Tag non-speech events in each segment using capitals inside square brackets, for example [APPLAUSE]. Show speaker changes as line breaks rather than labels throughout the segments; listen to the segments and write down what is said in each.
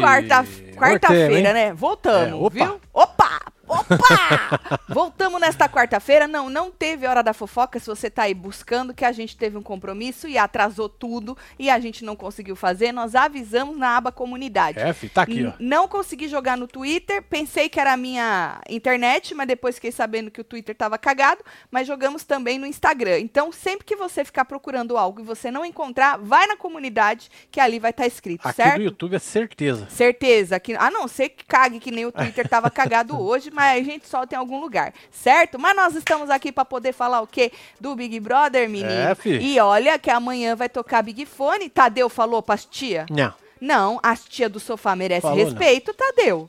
Quarta- Quarta-feira,
hein?
né? Voltamos,
É, opa.
viu? Opa! Opa! Voltamos nesta quarta-feira. Não, não teve Hora da Fofoca. Se você tá aí buscando, que a gente teve um compromisso e atrasou tudo e a gente não conseguiu fazer, nós avisamos na aba comunidade.
É, fi, tá aqui, ó.
N- Não consegui jogar no Twitter, pensei que era a minha internet, mas depois fiquei sabendo que o Twitter estava cagado, mas jogamos também no Instagram. Então, sempre que você ficar procurando algo e você não encontrar, vai na comunidade, que ali vai estar escrito,
Aqui
certo?
do YouTube é certeza.
Certeza. Que, a não ser que cague que nem o Twitter estava cagado [LAUGHS] hoje, mas a gente solta em algum lugar, certo? Mas nós estamos aqui para poder falar o quê? Do Big Brother, menino.
É, fi.
E olha que amanhã vai tocar Big Fone. Tadeu falou pras tia?
Não.
Não, as tia do sofá merece
Falou, não.
respeito, Tadeu.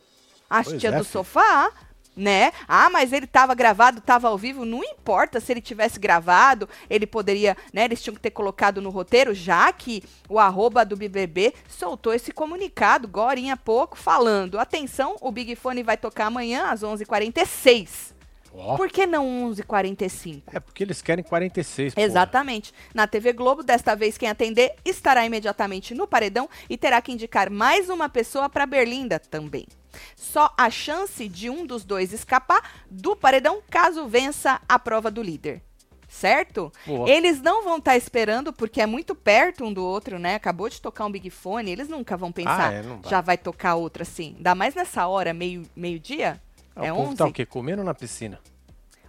As
Pois
tia
é,
do
filho.
sofá, né? Ah, mas ele tava gravado, tava ao vivo, não importa se ele tivesse gravado, ele poderia, né? Eles tinham que ter colocado no roteiro, já que o arroba do BBB soltou esse comunicado, gorinha há pouco, falando, atenção, o Big Fone vai tocar amanhã às 11h46.
Ó.
Por que não 11h45?
É porque eles querem 46, pô.
Exatamente. Na TV Globo, desta vez quem atender estará imediatamente no paredão e terá que indicar mais uma pessoa para Berlinda também. Só a chance de um dos dois escapar do paredão caso vença a prova do líder. Certo?
Boa.
Eles não vão estar esperando porque é muito perto um do outro, né? Acabou de tocar um Big Fone, eles nunca vão pensar.
Ah, é, vai.
já vai tocar outra assim. Ainda mais nessa hora, meio meio-dia?
Ah,
é
o povo
11?
tá o quê? Comendo na piscina.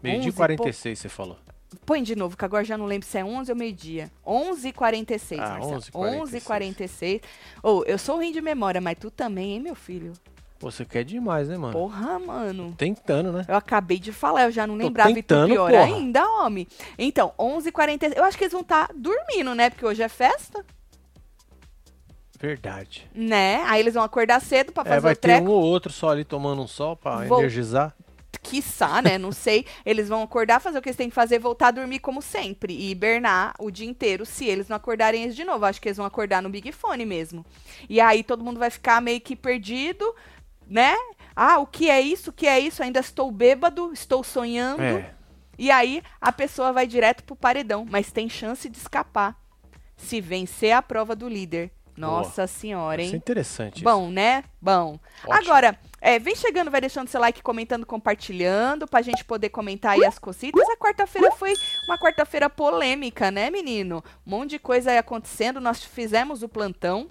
Meio
11
dia
e
46, você falou.
Põe de novo, que agora já não lembro se é 11 ou meio-dia. 11h46,
Ah,
Marcelo.
11h46.
11h46. Ô, eu sou ruim de memória, mas tu também, hein, meu filho?
Pô, você quer demais, né, mano?
Porra, mano.
Tentando, né?
Eu acabei de falar, eu já não
Tô
lembrava e
tentando,
pior
porra.
ainda, homem. Então, 11h46. Eu acho que eles vão estar dormindo, né? Porque hoje é festa,
Verdade.
né? Aí eles vão acordar cedo pra fazer
É, vai
o
ter
treco.
um ou outro só ali tomando um sol pra
Vou-
energizar.
quiçá, né? Não sei. Eles vão acordar, fazer o que eles têm que fazer, voltar a dormir como sempre. E hibernar o dia inteiro, se eles não acordarem eles de novo. Acho que eles vão acordar no Big Fone mesmo. E aí todo mundo vai ficar meio que perdido, né? Ah, o que é isso? O que é isso? Ainda estou bêbado, estou sonhando.
É.
E aí a pessoa vai direto pro paredão, mas tem chance de escapar. Se vencer a prova do líder. Nossa senhora,
Isso é
hein?
interessante.
Bom, né? Bom.
Ótimo.
Agora, é, vem chegando, vai deixando seu like, comentando, compartilhando, pra gente poder comentar aí as cositas. A quarta-feira foi uma quarta-feira polêmica, né, menino? Um monte de coisa aí acontecendo. Nós fizemos o plantão.
isso.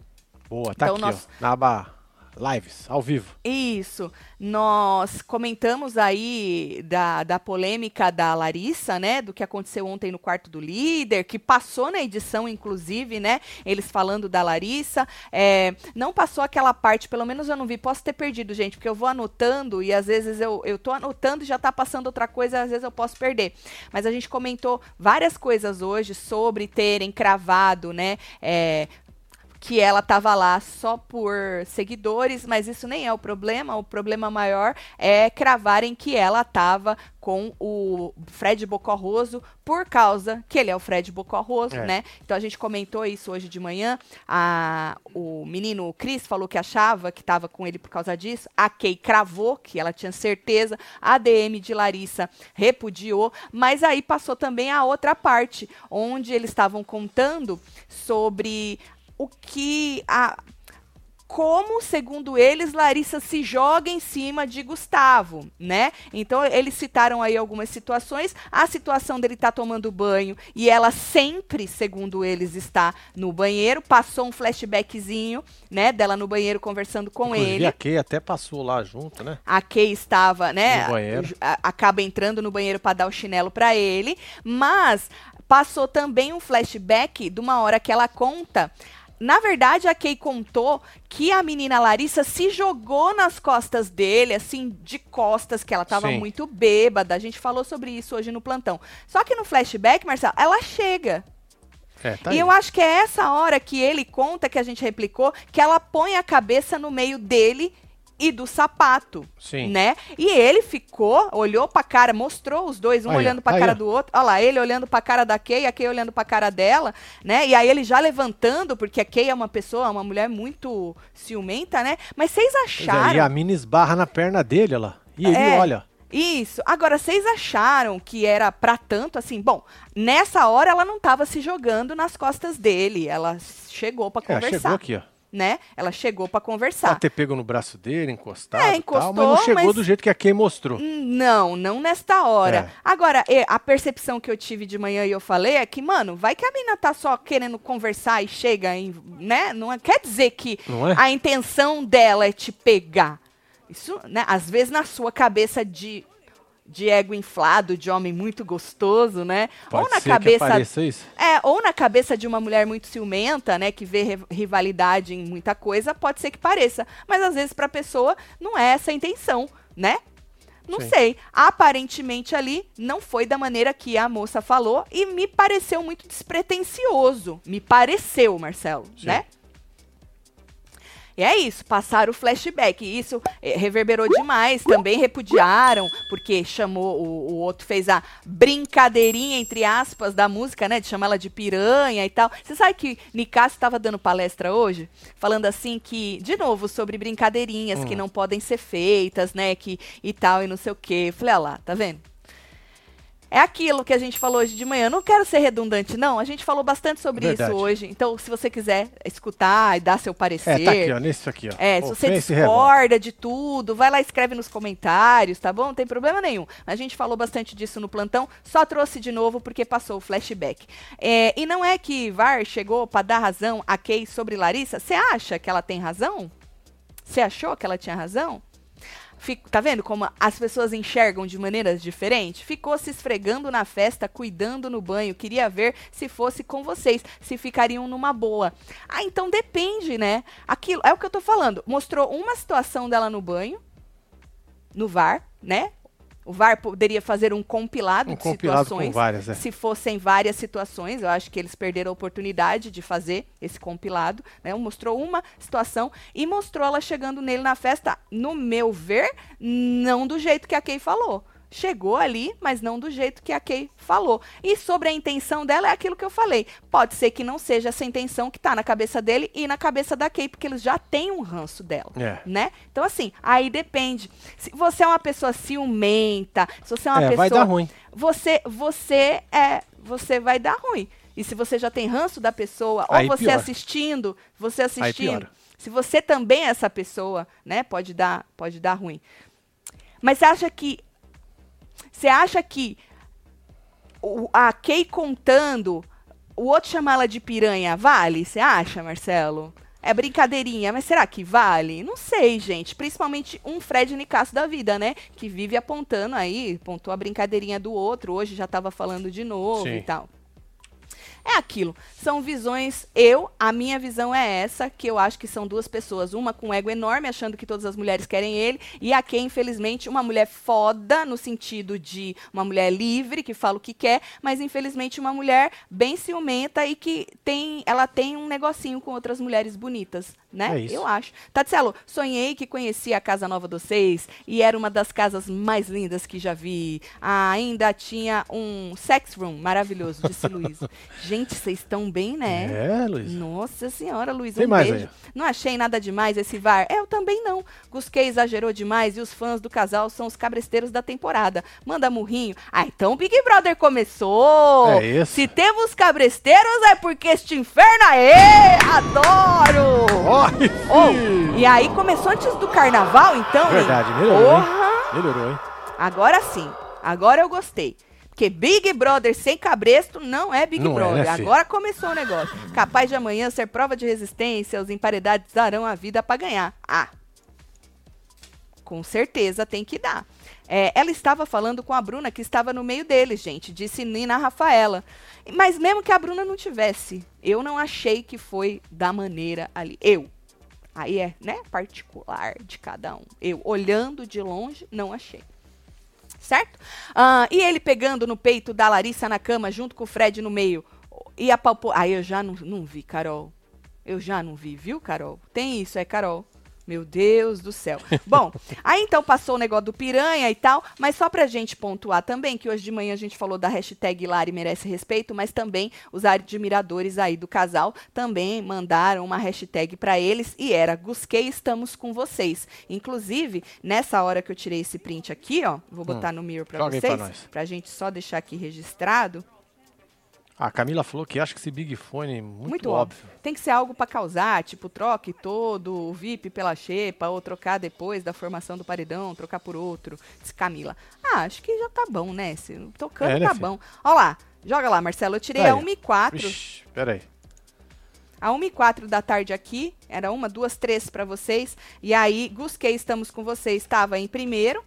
Boa, tá
então
aqui,
nós-
ó. Na aba Lives, ao vivo.
Isso. Nós comentamos aí da, da polêmica da Larissa, né? Do que aconteceu ontem no quarto do líder, que passou na edição, inclusive, né? Eles falando da Larissa. É, não passou aquela parte, pelo menos eu não vi. Posso ter perdido, gente, porque eu vou anotando e às vezes eu, eu tô anotando e já tá passando outra coisa, às vezes eu posso perder. Mas a gente comentou várias coisas hoje sobre terem cravado, né? É, que ela estava lá só por seguidores, mas isso nem é o problema. O problema maior é cravarem que ela estava com o Fred Bocorroso por causa que ele é o Fred Bocorroso,
É.
né? Então a gente comentou isso hoje de manhã. A, o menino Cris falou que achava que estava com ele por causa disso. A Kay cravou que ela tinha certeza. A DM de Larissa repudiou. Mas aí passou também a outra parte, onde eles estavam contando sobre o que a como, segundo eles, Larissa se joga em cima de Gustavo, né? Então eles citaram aí algumas situações. A situação dele estar tomando banho e ela sempre, segundo eles, está no banheiro. Passou um flashbackzinho, né, dela no banheiro conversando com
Inclusive,
ele.
a Kay até passou lá junto, né?
A Kay estava, né?
No banheiro.
acaba entrando no banheiro para dar o chinelo para ele, mas passou também um flashback de uma hora que ela conta. Na verdade, a Kay contou que a menina Larissa se jogou nas costas dele, assim, de costas, que ela tava
Sim.
muito bêbada. A gente falou sobre isso hoje no plantão. Só que no flashback, Marcelo, ela chega.
É, tá
e
aí.
eu acho que é essa hora que ele conta, que a gente replicou, que ela põe a cabeça no meio dele e do sapato,
Sim.
né? E ele ficou, olhou pra cara, mostrou os dois, um
Aí,
olhando pra
aí,
cara
ó.
do outro. Olha lá, ele olhando pra cara da Kay, a Kay olhando pra cara dela, né? E aí ele já levantando, porque a Kay é uma pessoa, uma mulher muito ciumenta, né? Mas vocês
Pois é,
acharam...
e a mina esbarra na perna dele, olha lá. E ele
É.
olha.
Isso. Agora, vocês acharam que era pra tanto assim? Bom, nessa hora ela não tava se jogando nas costas dele. Ela chegou pra
É,
conversar.
chegou aqui, ó.
Né? Ela chegou pra conversar.
Pode ter pego no braço dele, encostado
É,
e tal,
encostou,
mas não chegou
mas-
do jeito que a Kay mostrou.
Não, não nesta hora.
É.
Agora, a percepção que eu tive de manhã e eu falei é que, mano, vai que a mina tá só querendo conversar e chega, em, né? Não é- quer dizer que
é?
a intenção dela é te pegar. Isso, né? Às vezes na sua cabeça de, de ego inflado, de homem muito gostoso, né?
Pode
ou na cabeça
isso.
é, ou na cabeça de uma mulher muito ciumenta, né, que vê ri- rivalidade em muita coisa, pode ser que pareça. Mas às vezes pra pessoa não é essa a intenção, né? Não
Sim.
sei. Aparentemente ali não foi da maneira que a moça falou e me pareceu muito despretensioso. Me pareceu, Marcelo,
Sim.
né? E é isso, passaram o flashback. E isso eh, reverberou demais. Também repudiaram, porque chamou, o, o outro fez a brincadeirinha, entre aspas, da música, né? De chamar ela de piranha e tal. Você sabe que Nicasso estava dando palestra hoje, falando assim que, de novo, sobre brincadeirinhas que não podem ser feitas, né? Que, e tal, e não sei o quê. Falei, olha lá, tá vendo? É aquilo que a gente falou hoje de manhã. Não quero ser redundante, não. A gente falou bastante sobre
Verdade.
isso hoje. Então, se você quiser escutar e dar seu parecer.
É, tá aqui, ó, nesse aqui, ó.
É, se você discorda de tudo, vai lá e escreve nos comentários, tá bom? Não tem problema nenhum. A gente falou bastante disso no plantão, só trouxe de novo porque passou o flashback. É, e não é que VAR chegou pra dar razão a Kay sobre Larissa? Você acha que ela tem razão? Você achou que ela tinha razão? Fico- tá vendo como as pessoas enxergam de maneiras diferentes? Ficou se esfregando na festa, cuidando no banho. Queria ver se fosse com vocês, se ficariam numa boa. Ah, então depende, né? Aquilo é o que eu tô falando. Mostrou uma situação dela no banho, no VAR, né? O VAR poderia fazer um compilado
Um
de
compilado
situações.
várias, é.
Se fossem várias situações, eu acho que eles perderam a oportunidade de fazer esse compilado. Né? Mostrou uma situação e mostrou ela chegando nele na festa, no meu ver, não do jeito que a Kay falou. Chegou ali, mas não do jeito que a Kay falou. E sobre a intenção dela, é aquilo que eu falei. Pode ser que não seja essa intenção que tá na cabeça dele e na cabeça da Kay, porque eles já têm um ranço dela
É.
né? Então, assim, aí depende. Se você é uma pessoa ciumenta, se você é uma
É,
pessoa.
vai dar ruim.
Você, você é. Você vai dar ruim. E se você já tem ranço da pessoa,
Aí
ou você
piora.
assistindo, você assistindo. Se você também é essa pessoa, né? Pode dar, pode dar ruim. Mas acha que. Você acha que o- a Kay contando, o outro chamar ela de piranha, vale? Você acha, Marcelo? É brincadeirinha, mas será que vale? Não sei, gente. Principalmente um Fred Nicasso da vida, né? Que vive apontando aí, apontou a brincadeirinha do outro, hoje já tava falando de novo
Sim.
e tal. É aquilo. São visões. Eu, a minha visão é essa, que eu acho que são duas pessoas. Uma com um ego enorme, achando que todas as mulheres querem ele, e a Kay, infelizmente, uma mulher foda, no sentido de uma mulher livre, que fala o que quer, mas infelizmente uma mulher bem ciumenta e que tem. Ela tem um negocinho com outras mulheres bonitas, né?
É.
Eu acho. Tatselo, sonhei que conhecia a Casa Nova dos Seis e era uma das casas mais lindas que já vi. Ah, ainda tinha um sex room maravilhoso, disse Luiz. [LAUGHS] Gente, vocês estão bem, né?
É, Luiz.
Nossa senhora, Luiz,
Tem
um
mais
beijo.
aí.
Não achei nada demais esse VAR. Eu também não. Gusquei exagerou demais e os fãs do casal são os cabresteiros da temporada. Manda murrinho. Ah, então o Big Brother começou.
É isso.
Se temos cabresteiros é porque este inferno é adoro.
Corre!
Oh, e aí começou antes do carnaval, então, hein?
Verdade, melhorou, hein?
Porra!
Melhorou, hein?
Agora sim. Agora eu gostei. Porque Big Brother sem cabresto não é Big
Não é,
Brother.
né, filho?
Agora começou o negócio. Capaz de amanhã ser prova de resistência, os emparedados darão a vida pra ganhar. Ah. Com certeza tem que dar. É, ela estava falando com a Bruna, que estava no meio deles, gente, disse Nina Rafaela. Mas mesmo que a Bruna não tivesse, eu não achei que foi da maneira ali. Eu. Aí é, né, particular de cada um. Eu, olhando de longe, não achei. Certo? Ah, e ele pegando no peito da Larissa na cama, junto com o Fred no meio. E apalpou. Aí eu já não, não vi, Carol. Eu já não vi, viu, Carol? Tem isso, é, Carol. Meu Deus do céu. Bom, [LAUGHS] aí então passou o negócio do piranha e tal, mas só pra gente pontuar também, que hoje de manhã a gente falou da hashtag Lari merece respeito, mas também os admiradores aí do casal também mandaram uma hashtag pra eles e era Gusquei estamos com vocês. Inclusive, nessa hora que eu tirei esse print aqui, ó, vou botar no mirror pra
pra
vocês,
nós.
pra gente só deixar aqui registrado.
A Camila falou que acha que esse Big Fone é muito,
Muito
óbvio.
Tem que ser algo pra causar, tipo, troque todo o VIP pela xepa, ou trocar depois da formação do paredão, trocar por outro. Disse Camila. Ah, acho que já tá bom, né? Se, tocando
É, né,
tá
filho?
bom. Ó lá, joga lá, Marcelo. Eu tirei
Aí,
a
ó.
1 e 4.
Ixi, peraí.
A 1 e 4 da tarde aqui, era uma, duas, três pra vocês. E aí, Gusquei, estamos com vocês, estava em primeiro.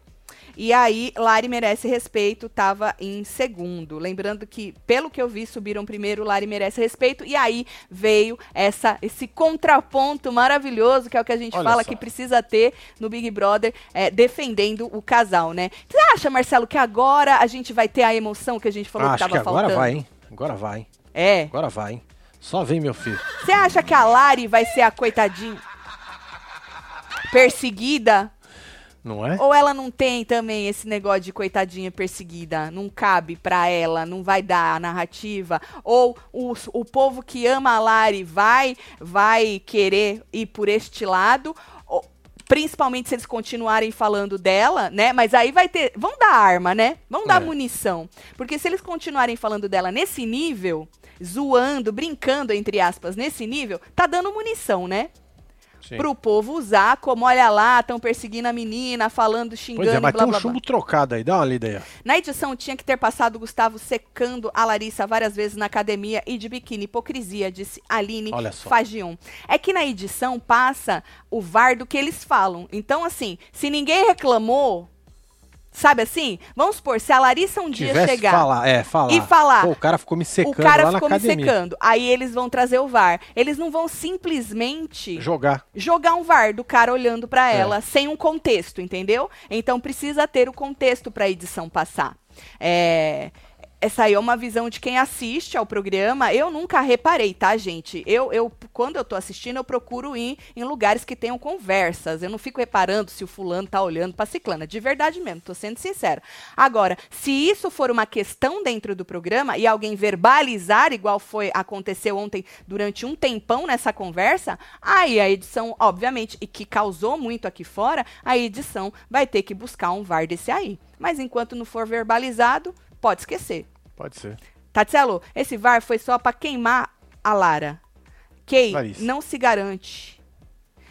E aí, Lari merece respeito, estava em segundo. Lembrando que, pelo que eu vi, subiram primeiro, Lari merece respeito. E aí veio essa, esse contraponto maravilhoso, que é o que a gente
Olha
fala
só.
que precisa ter no Big Brother, é, defendendo o casal, né? Você acha, Marcelo, que agora a gente vai ter a emoção que a gente falou
Ah,
que estava
agora
faltando?
vai, hein? Agora vai, hein?
É.
Agora vai, hein? Só vem, meu filho.
Você acha que a Lari vai ser a coitadinha perseguida?
Não é?
Ou ela não tem também esse negócio de coitadinha perseguida? Não cabe pra ela, não vai dar a narrativa? Ou o, o povo que ama a Lari vai, vai querer ir por este lado? Ou- principalmente se eles continuarem falando dela, né? Mas aí vai ter. Vão dar arma, né? Vão dar
É.
munição. Porque se eles continuarem falando dela nesse nível, zoando, brincando, entre aspas, nesse nível, tá dando munição, né?
Sim.
Pro povo usar, como olha lá, estão perseguindo a menina, falando, xingando
Pois é, mas
blá
tem um
blá blá.
chumbo trocado aí. Dá uma lida aí. ó.
Na edição tinha que ter passado o Gustavo secando a Larissa várias vezes na academia e de biquíni. Hipocrisia, disse Aline. Fagion. É que na edição passa o VAR do que eles falam. Então, assim, se ninguém reclamou, sabe assim? Vamos supor, se a Larissa um dia
Tivesse
chegar
falar, é, falar.
e falar,
Pô, o cara ficou me secando
o cara
lá
ficou
na
me
academia.
secando. Aí eles vão trazer o VAR. Eles não vão simplesmente
Jogar.
jogar um VAR do cara olhando pra
É.
ela sem um contexto, entendeu? Então precisa ter o contexto pra edição passar. É, essa aí é uma visão de quem assiste ao programa. Eu nunca reparei, tá, gente? Eu, eu quando eu tô assistindo, eu procuro ir em lugares que tenham conversas. Eu não fico reparando se o fulano tá olhando pra ciclana. De verdade mesmo, tô sendo sincera. Agora, se isso for uma questão dentro do programa e alguém verbalizar, igual foi aconteceu ontem durante um tempão nessa conversa, aí a edição, obviamente, e que causou muito aqui fora, a edição vai ter que buscar um VAR desse aí. Mas enquanto não for verbalizado, pode esquecer.
Pode ser.
Tatielo, esse VAR foi só pra queimar a Lara. Kay,
Larissa.
não se garante.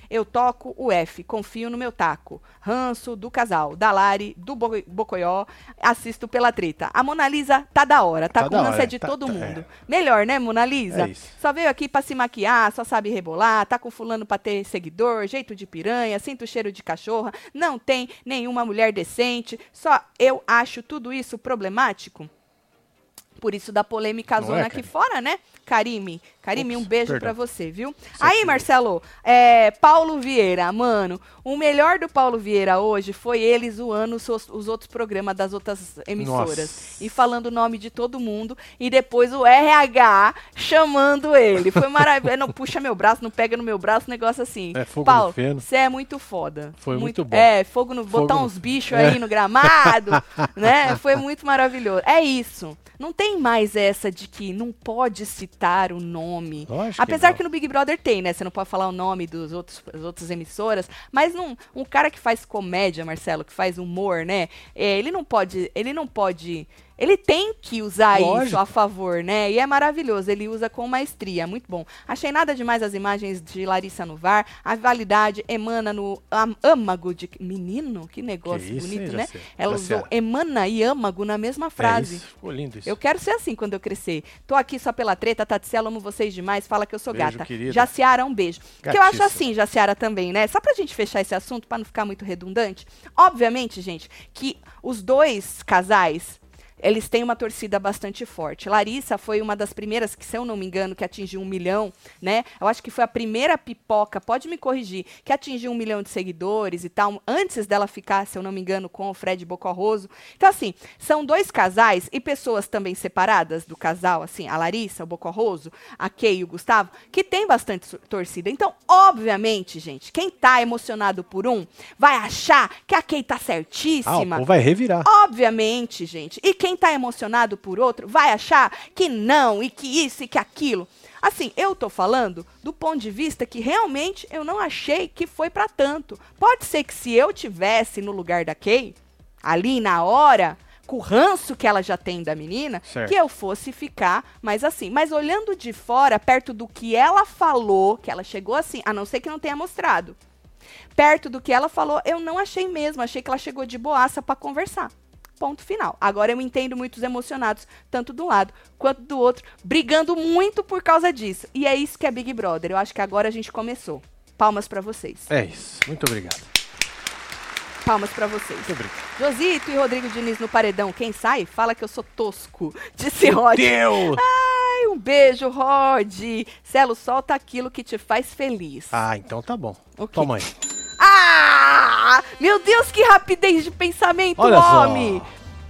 Eu toco o F, confio no meu taco. Ranço do casal, da Lari, do Bo Bocoió, assisto pela treta. A Mona Lisa tá da hora, tá,
Tá
com é de
tá-
todo
tá-
mundo. Melhor, né, Mona Lisa?
É.
Só veio aqui pra se maquiar, só sabe rebolar, tá com fulano pra ter seguidor, jeito de piranha, sinto cheiro de cachorra, não tem nenhuma mulher decente. Só eu acho tudo isso problemático. Por isso da polêmica
Não
zona
é,
aqui fora, né? Karime, Karime, um
Ups,
beijo
perdão.
pra você, viu? Aí. Marcelo, é, Paulo Vieira, mano, o melhor do Paulo Vieira hoje foi ele zoando os, os outros programas das outras emissoras.
Nossa.
E falando o nome de todo mundo. E depois o RH chamando ele. Foi maravilhoso. [LAUGHS] Não puxa meu braço, não pega no meu braço, negócio assim.
É, fogo
Paulo,
no feno.
você é muito foda.
Foi muito bom.
É, fogo no.
Fogo
botar
no-
uns bichos
É.
aí no gramado, [LAUGHS] né? Foi muito maravilhoso. É isso. Não tem mais essa de que não pode citar o nome.
Lógico que
Apesar
não.
que, no Big Brother tem, né? Você não pode falar o nome dos outros, das outras emissoras. Mas num, um cara que faz comédia, Marcelo, que faz humor, né? é, ele não pode. Ele não pode. Ele tem que usar isso
Lógico.
a favor, né? E é maravilhoso, ele usa com maestria, muito bom. Achei nada demais as imagens de Larissa no VAR, a validade emana no am- âmago de... Menino, que negócio
Que isso,
bonito,
hein,
né? Ela usou emana e âmago na mesma
É
frase.
isso, ficou lindo isso.
Eu quero ser assim quando eu crescer. Tô aqui só pela treta, Tatsela, amo vocês demais, fala que eu sou
Beijo,
gata.
querida.
Jaciara, um beijo. Porque eu acho assim, Jaciara, também, né? Só pra gente fechar esse assunto, pra não ficar muito redundante. Obviamente, gente, que os dois casais, eles têm uma torcida bastante forte. Larissa foi uma das primeiras, que se eu não me engano, que atingiu um milhão, né? Eu acho que foi a primeira pipoca, pode me corrigir, que atingiu um milhão de seguidores e tal, antes dela ficar, se eu não me engano, com o Fred Bocorroso. Então, assim, são dois casais e pessoas também separadas do casal, assim, a Larissa, o Bocorroso, a Kay e o Gustavo, que tem bastante torcida. Então, obviamente, gente, quem tá emocionado por um vai achar que a Kay tá
Ah, o
certíssima.
vai revirar.
Obviamente, gente. E quem tá emocionado por outro vai achar que não, e que isso e que aquilo. Assim, eu tô falando do ponto de vista que realmente eu não achei que foi pra tanto. Pode ser que se eu tivesse no lugar da Kay, ali na hora, com o ranço que ela já tem da menina,
Certo.
que eu fosse ficar mais assim. Mas olhando de fora, perto do que ela falou, que ela chegou assim, a não ser que não tenha mostrado. Perto do que ela falou, eu não achei mesmo. Achei que ela chegou de boaça pra conversar. Ponto final. Agora eu entendo muitos emocionados, tanto de um lado quanto do outro, brigando muito por causa disso. E é isso que é Big Brother. Eu acho que agora a gente começou. Palmas pra vocês.
É isso. Muito obrigado.
Palmas pra vocês.
Muito obrigado.
Josito e Rodrigo Diniz no paredão. Quem sai, fala que eu sou tosco. [LAUGHS] Disse Rod.
Deus!
Ai, um beijo, Rod. Celo, solta aquilo que te faz feliz.
Ah, então tá bom.
O quê?
Toma aí.
Ah! Meu Deus, que rapidez de pensamento,
Olha só.
homem!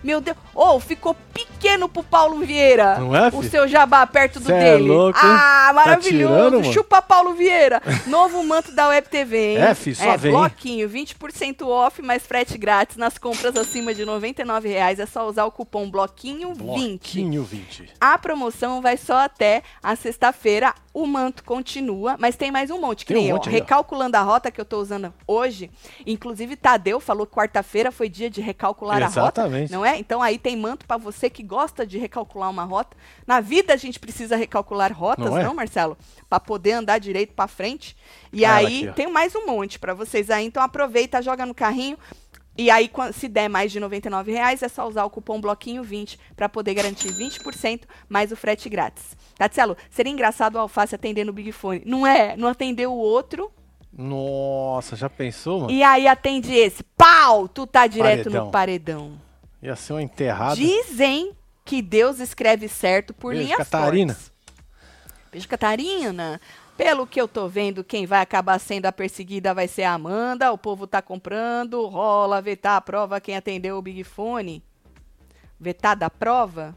Meu Deus. Oh, ficou pequeno pro Paulo Vieira.
Não é,
O
fi?
seu jabá perto do
Cê é
dele.
louco, hein?
ah,
Tá
maravilhoso.
tirando, mano?
Chupa Paulo Vieira. [LAUGHS] Novo manto da Web TV, hein?
É, fi, só
é,
vem.
bloquinho, 20% off, mais frete grátis nas compras acima de 99 reais. É só usar o cupom bloquinho20.
Bloquinho 20.
A promoção vai só até a sexta-feira. O manto continua, mas tem mais um monte. Que
Tem um
nem, ó,
monte ó.
recalculando a rota que eu tô usando hoje. Inclusive, Tadeu falou que quarta-feira foi dia de recalcular a rota.
Exatamente.
Não é? Então aí tem manto pra você que gosta de recalcular uma rota. Na vida a gente precisa recalcular rotas,
Não
não,
é?
Marcelo? Pra poder andar direito pra frente. E
Ela
aí
aqui,
tem mais um monte pra vocês aí. Então aproveita, joga no carrinho. E aí, se der mais de 99 reais, é só usar o cupom Bloquinho20 para poder garantir 20% mais o frete grátis. Tatielo, seria engraçado o Alface atender no Big Fone. Não é? Não atendeu o outro.
Nossa, já pensou, mano?
E aí atende esse. Pau! Tu tá direto
Paredão.
no paredão.
Ia ser uma enterrada.
Dizem que Deus escreve certo por
Beijo,
linhas
Catarina.
fortes. Beijo, Catarina. Pelo que eu tô vendo, quem vai acabar sendo a perseguida vai ser a Amanda. O povo tá comprando. Rola, vetar a prova quem atendeu o Big Fone. Vetar da prova?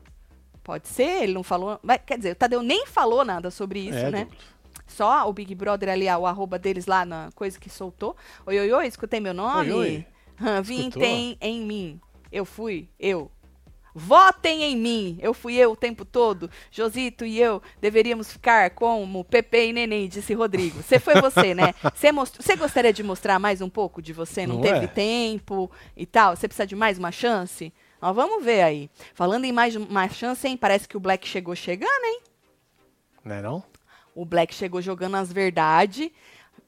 Pode ser, ele não falou. Mas, quer dizer, o Tadeu nem falou nada sobre isso,
é,
né?
Douglas.
Só o Big Brother ali, o arroba deles lá na coisa que soltou. Oi, oi, oi, escutei meu nome.
Oi, oi.
Tem em mim. Eu fui, eu. Votem em mim. Eu fui eu o tempo todo. Josito e eu deveríamos ficar como Pepe e Neném, disse Rodrigo. Você foi você, né? Você most- gostaria de mostrar mais um pouco de você? Não,
Não
teve
é?
tempo e tal? Você precisa de mais uma chance? Ó, vamos ver aí. Falando em mais uma chance, hein? Parece que o Black chegou chegando, hein?
Não é não?
O Black chegou jogando as verdades.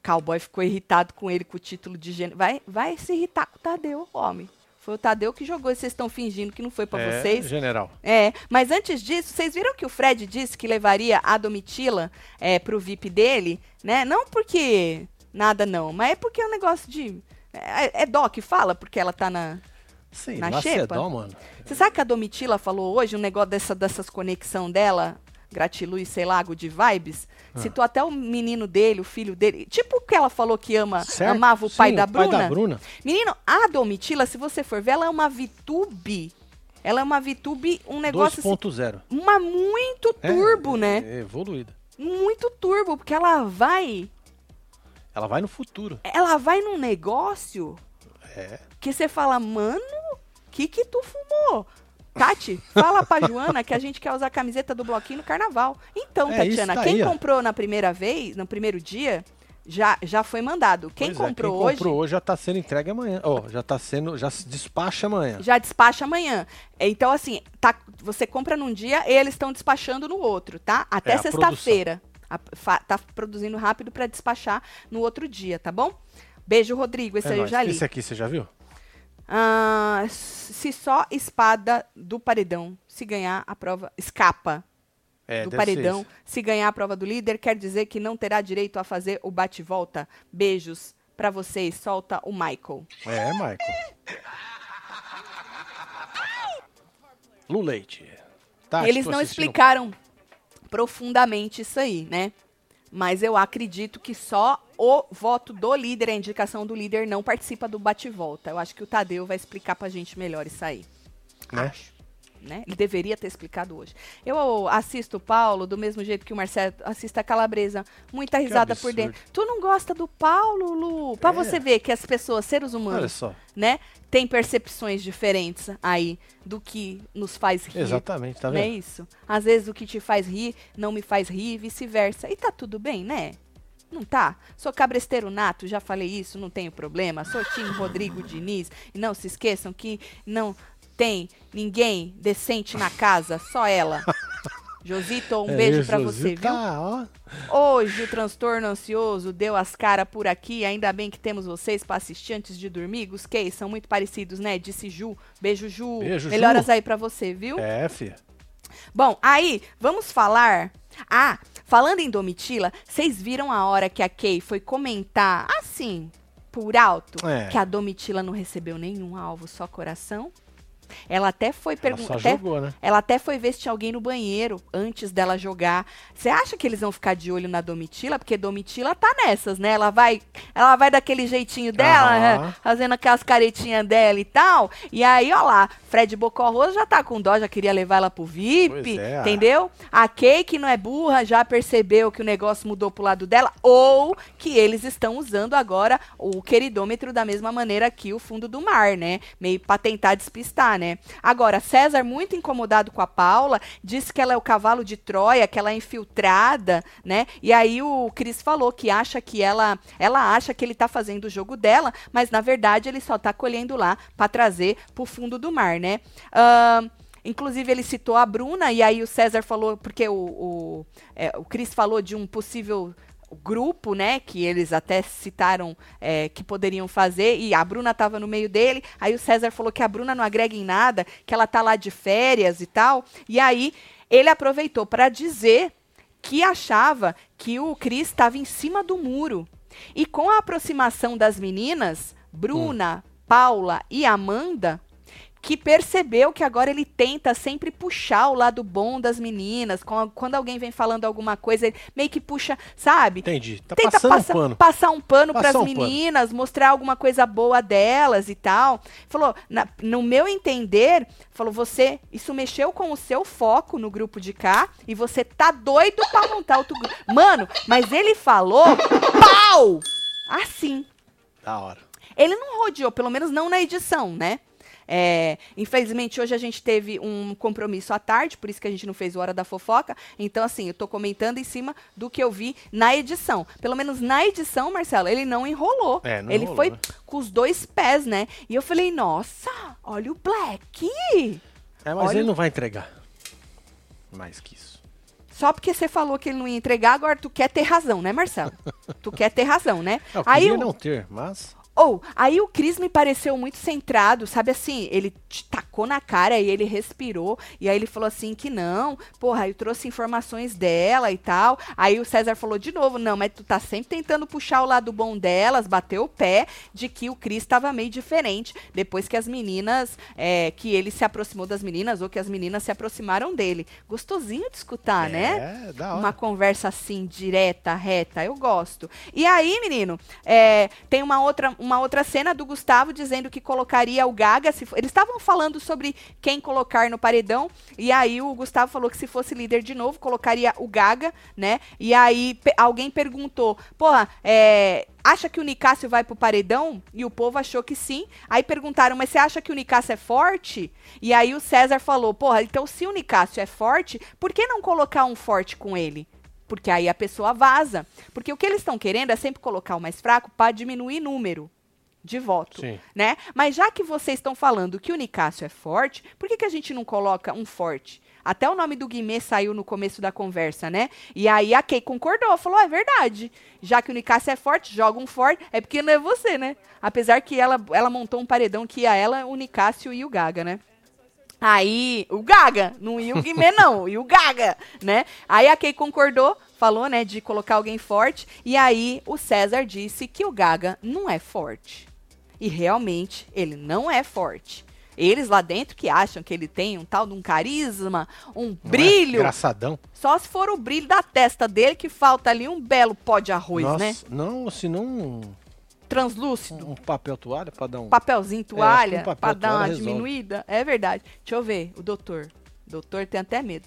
Cowboy ficou irritado com ele com o título de gênero. Vai, vai se irritar com o Tadeu, homem. Foi o Tadeu que jogou e vocês estão fingindo que não foi pra
é,
vocês.
general.
É, mas antes disso, vocês viram que o Fred disse que levaria a Domitila é, pro VIP dele, né? Não porque nada não, mas é porque é um negócio de... É, é dó que fala, porque ela tá na...
Sei
Na
se é
xepa?
dó, mano.
Você sabe que a Domitila falou hoje um negócio dessa, dessas conexão dela, gratiluz, sei lá, good vibes?
Ah.
Citou até o menino dele, o filho dele. Tipo o que ela falou que ama,
Certo?
amava o pai
Sim,
da
o pai
Bruna.
da Bruna.
Menino, a Domitila, se você for ver, ela é uma VTube. Ela é uma VTube, um negócio assim,
2.0.
uma muito
É,
turbo,
é,
né?
É evoluída.
Muito turbo, porque ela vai,
Ela vai no futuro.
ela vai num negócio
É.
que você fala, mano, que que tu fumou? Tati, fala pra Joana que a gente quer usar a camiseta do bloquinho no carnaval. Então,
É,
Tatiana, quem
ó.
comprou na primeira vez, no primeiro dia, já, já foi mandado. Quem
Pois é,
comprou
quem
hoje,
comprou hoje já tá sendo entregue amanhã. Ó, já tá sendo, já se despacha amanhã.
já despacha amanhã. Então, assim, tá, você compra num dia e eles estão despachando no outro, tá? Até
É,
sexta-feira. Tá produzindo rápido pra despachar no outro dia, tá bom? Beijo, Rodrigo. Esse
É
aí eu
nóis.
já li.
Esse aqui você já viu?
Ah, se só espada do paredão se ganhar a prova escapa
É,
do paredão, se ganhar a prova do líder, quer dizer que não terá direito a fazer o bate-volta. Beijos pra vocês. Solta o Michael.
É, Michael. Lu Leite. Tati,
Eles não
assistindo-
explicaram profundamente isso aí, né? Mas eu acredito que só o voto do líder, a indicação do líder, não participa do bate-volta. Eu acho que o Tadeu vai explicar pra gente melhor isso aí.
Né?
Acho. Né? Ele deveria ter explicado hoje. Eu assisto o Paulo do mesmo jeito que o Marcelo assiste a Calabresa. Muita risada por dentro. Tu não gosta do Paulo, Lu? Pra
É.
você ver que as pessoas, seres
Olha
humanos,
só.
né, têm percepções diferentes aí do que nos faz rir.
Exatamente, tá
Não é
vendo?
isso? Às vezes o que te faz rir não me faz rir e vice-versa. E tá tudo bem, né? Não tá? Sou cabresteiro nato, já falei isso, não tenho problema. Sou Tim Rodrigo Diniz. E não se esqueçam que não tem Ninguém decente na casa, só ela. Josito, um
É,
beijo pra
Josi
você, viu?
tá.
Hoje o transtorno ansioso deu as caras por aqui. Ainda bem que temos vocês para assistir antes de dormir. Gusquei, são muito parecidos, né? Disse Ju. Beijo, Ju.
Beijo, Ju.
Melhoras aí pra você, viu?
É, filha.
Bom, aí, vamos falar. Ah, falando em Domitila, vocês viram a hora que a Kay foi comentar, assim, por alto,
É.
que a Domitila não recebeu nenhum alvo, só coração? Ela até foi perguntar.
né?
Ela até foi ver se tinha alguém no banheiro antes dela jogar. Você acha que eles vão ficar de olho na Domitila? Porque Domitila tá nessas, né? Ela vai, ela vai daquele jeitinho dela, né? fazendo aquelas caretinhas dela e tal. E aí, ó lá, Fred Bocorroso já tá com dó, já queria levar ela pro VIP,
é, ah.
entendeu? A Kay, que não é burra, já percebeu que o negócio mudou pro lado dela, ou que eles estão usando agora o queridômetro da mesma maneira que o fundo do mar, né? Meio pra tentar despistar, né? Agora, César, muito incomodado com a Paula, disse que ela é o cavalo de Troia, que ela é infiltrada, né? E aí o Cris falou que acha que ela, ela acha que ele tá fazendo o jogo dela, mas na verdade ele só tá colhendo lá pra trazer pro fundo do mar, né? Ahn, Inclusive, ele citou a Bruna, e aí o César falou, porque o, o, é, o Cris falou de um possível grupo, né, que eles até citaram é, que poderiam fazer, e a Bruna estava no meio dele, aí o César falou que a Bruna não agrega em nada, que ela tá lá de férias e tal, e aí ele aproveitou para dizer que achava que o Cris estava em cima do muro. E com a aproximação das meninas, Bruna, Paula e Amanda, que percebeu que agora ele tenta sempre puxar o lado bom das meninas. Quando alguém vem falando alguma coisa, ele meio que puxa, sabe?
Entendi. Tá
Tenta
passando
passa-
um pano.
passar um pano para as
um pano.
meninas, mostrar alguma coisa boa delas e tal. Falou, na- no meu entender, falou, você, isso mexeu com o seu foco no grupo de cá e você tá doido pra montar outro grupo. Mano, mas ele falou, pau! Assim.
Da hora.
Ele não rodeou, pelo menos não na edição, né? É, infelizmente, hoje a gente teve um compromisso à tarde, por isso que a gente não fez o Hora da Fofoca. Então, assim, eu tô comentando em cima do que eu vi na edição. Pelo menos na edição, Marcelo, ele não enrolou.
É, não
ele
enrolou,
foi
né?
com os dois pés, né? E eu falei, nossa, olha o Black!
É, mas
Olha-
ele não vai entregar. Mais que isso.
Só porque você falou que ele não ia entregar, agora tu quer ter razão, né, Marcelo? [LAUGHS] tu quer ter razão, né?
Eu
Aí
queria
o-
não ter, mas...
Ou, aí o Cris me pareceu muito centrado, sabe assim? Ele te tacou na cara e ele respirou. E aí ele falou assim que não, porra, eu trouxe informações dela e tal. Aí o César falou de novo: não, mas tu tá sempre tentando puxar o lado bom delas, bateu o pé de que o Cris tava meio diferente depois que as meninas, é, que ele se aproximou das meninas ou que as meninas se aproximaram dele. Gostosinho de escutar, né?
É, da hora.
Uma conversa assim, direta, reta, eu gosto. E aí, menino, é, tem uma outra, uma outra cena do Gustavo dizendo que colocaria o Gaga. Se, eles estavam falando sobre quem colocar no paredão. E aí o Gustavo falou que se fosse líder de novo, colocaria o Gaga, né? E aí pe- alguém perguntou: porra, é, acha que o Nicásio vai pro paredão? E o povo achou que sim. Aí perguntaram, mas você acha que o Nicásio é forte? E aí o César falou: porra, então se o Nicásio é forte, por que não colocar um forte com ele? Porque aí a pessoa vaza. Porque o que eles estão querendo é sempre colocar o mais fraco para diminuir número de voto,
Sim.
né? Mas já que vocês estão falando que o Nicásio é forte, por que, que a gente não coloca um forte? Até o nome do Guimê saiu no começo da conversa, né? E aí a Kay concordou, falou, é verdade. Já que o Nicásio é forte, joga um forte, é porque não é você, né? Apesar que ela, ela montou um paredão que ia ela, o Nicásio e o Gaga, né? Aí, o Gaga, não ia o Guimê, não, [LAUGHS] e o Gaga, né? Aí a Kay concordou, falou, né, de colocar alguém forte, e aí o César disse que o Gaga não é forte. E realmente, ele não é forte. Eles lá dentro que acham que ele tem um tal de um carisma, um
Não é?
brilho,
Engraçadão.
só se for o brilho da testa dele que falta ali um belo pó de arroz,
Nossa,
né?
não, se não um,
Translúcido.
um papel toalha pra dar um...
papelzinho, toalha,
um papel
pra dar uma
resolve.
diminuída. É verdade. Deixa eu ver, o doutor. O doutor tem até medo.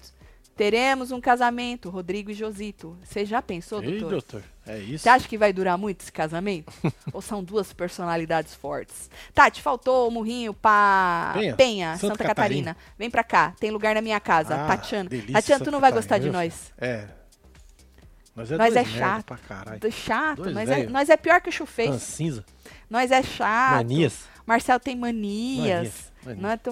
Teremos um casamento, Rodrigo e Josito. Você já pensou,
Ei,
doutor?
doutor, é isso?
Você acha que vai durar muito esse casamento? [LAUGHS] Ou são duas personalidades fortes? Tati, faltou o murrinho pra
Penha,
Santa,
Santa
Catarina. Vem pra cá, tem lugar na minha casa.
Ah,
Tatiana.
delícia,
Tatiana, tu
Santa
não vai
Catarina,
gostar de
viu,
nós.
É. Nós é,
Nós é chato. chato,
Dois
nós é, nós é pior que o Chufez.
Rancinza.
Nós é chato.
Manias.
Marcelo tem manias.
Manias.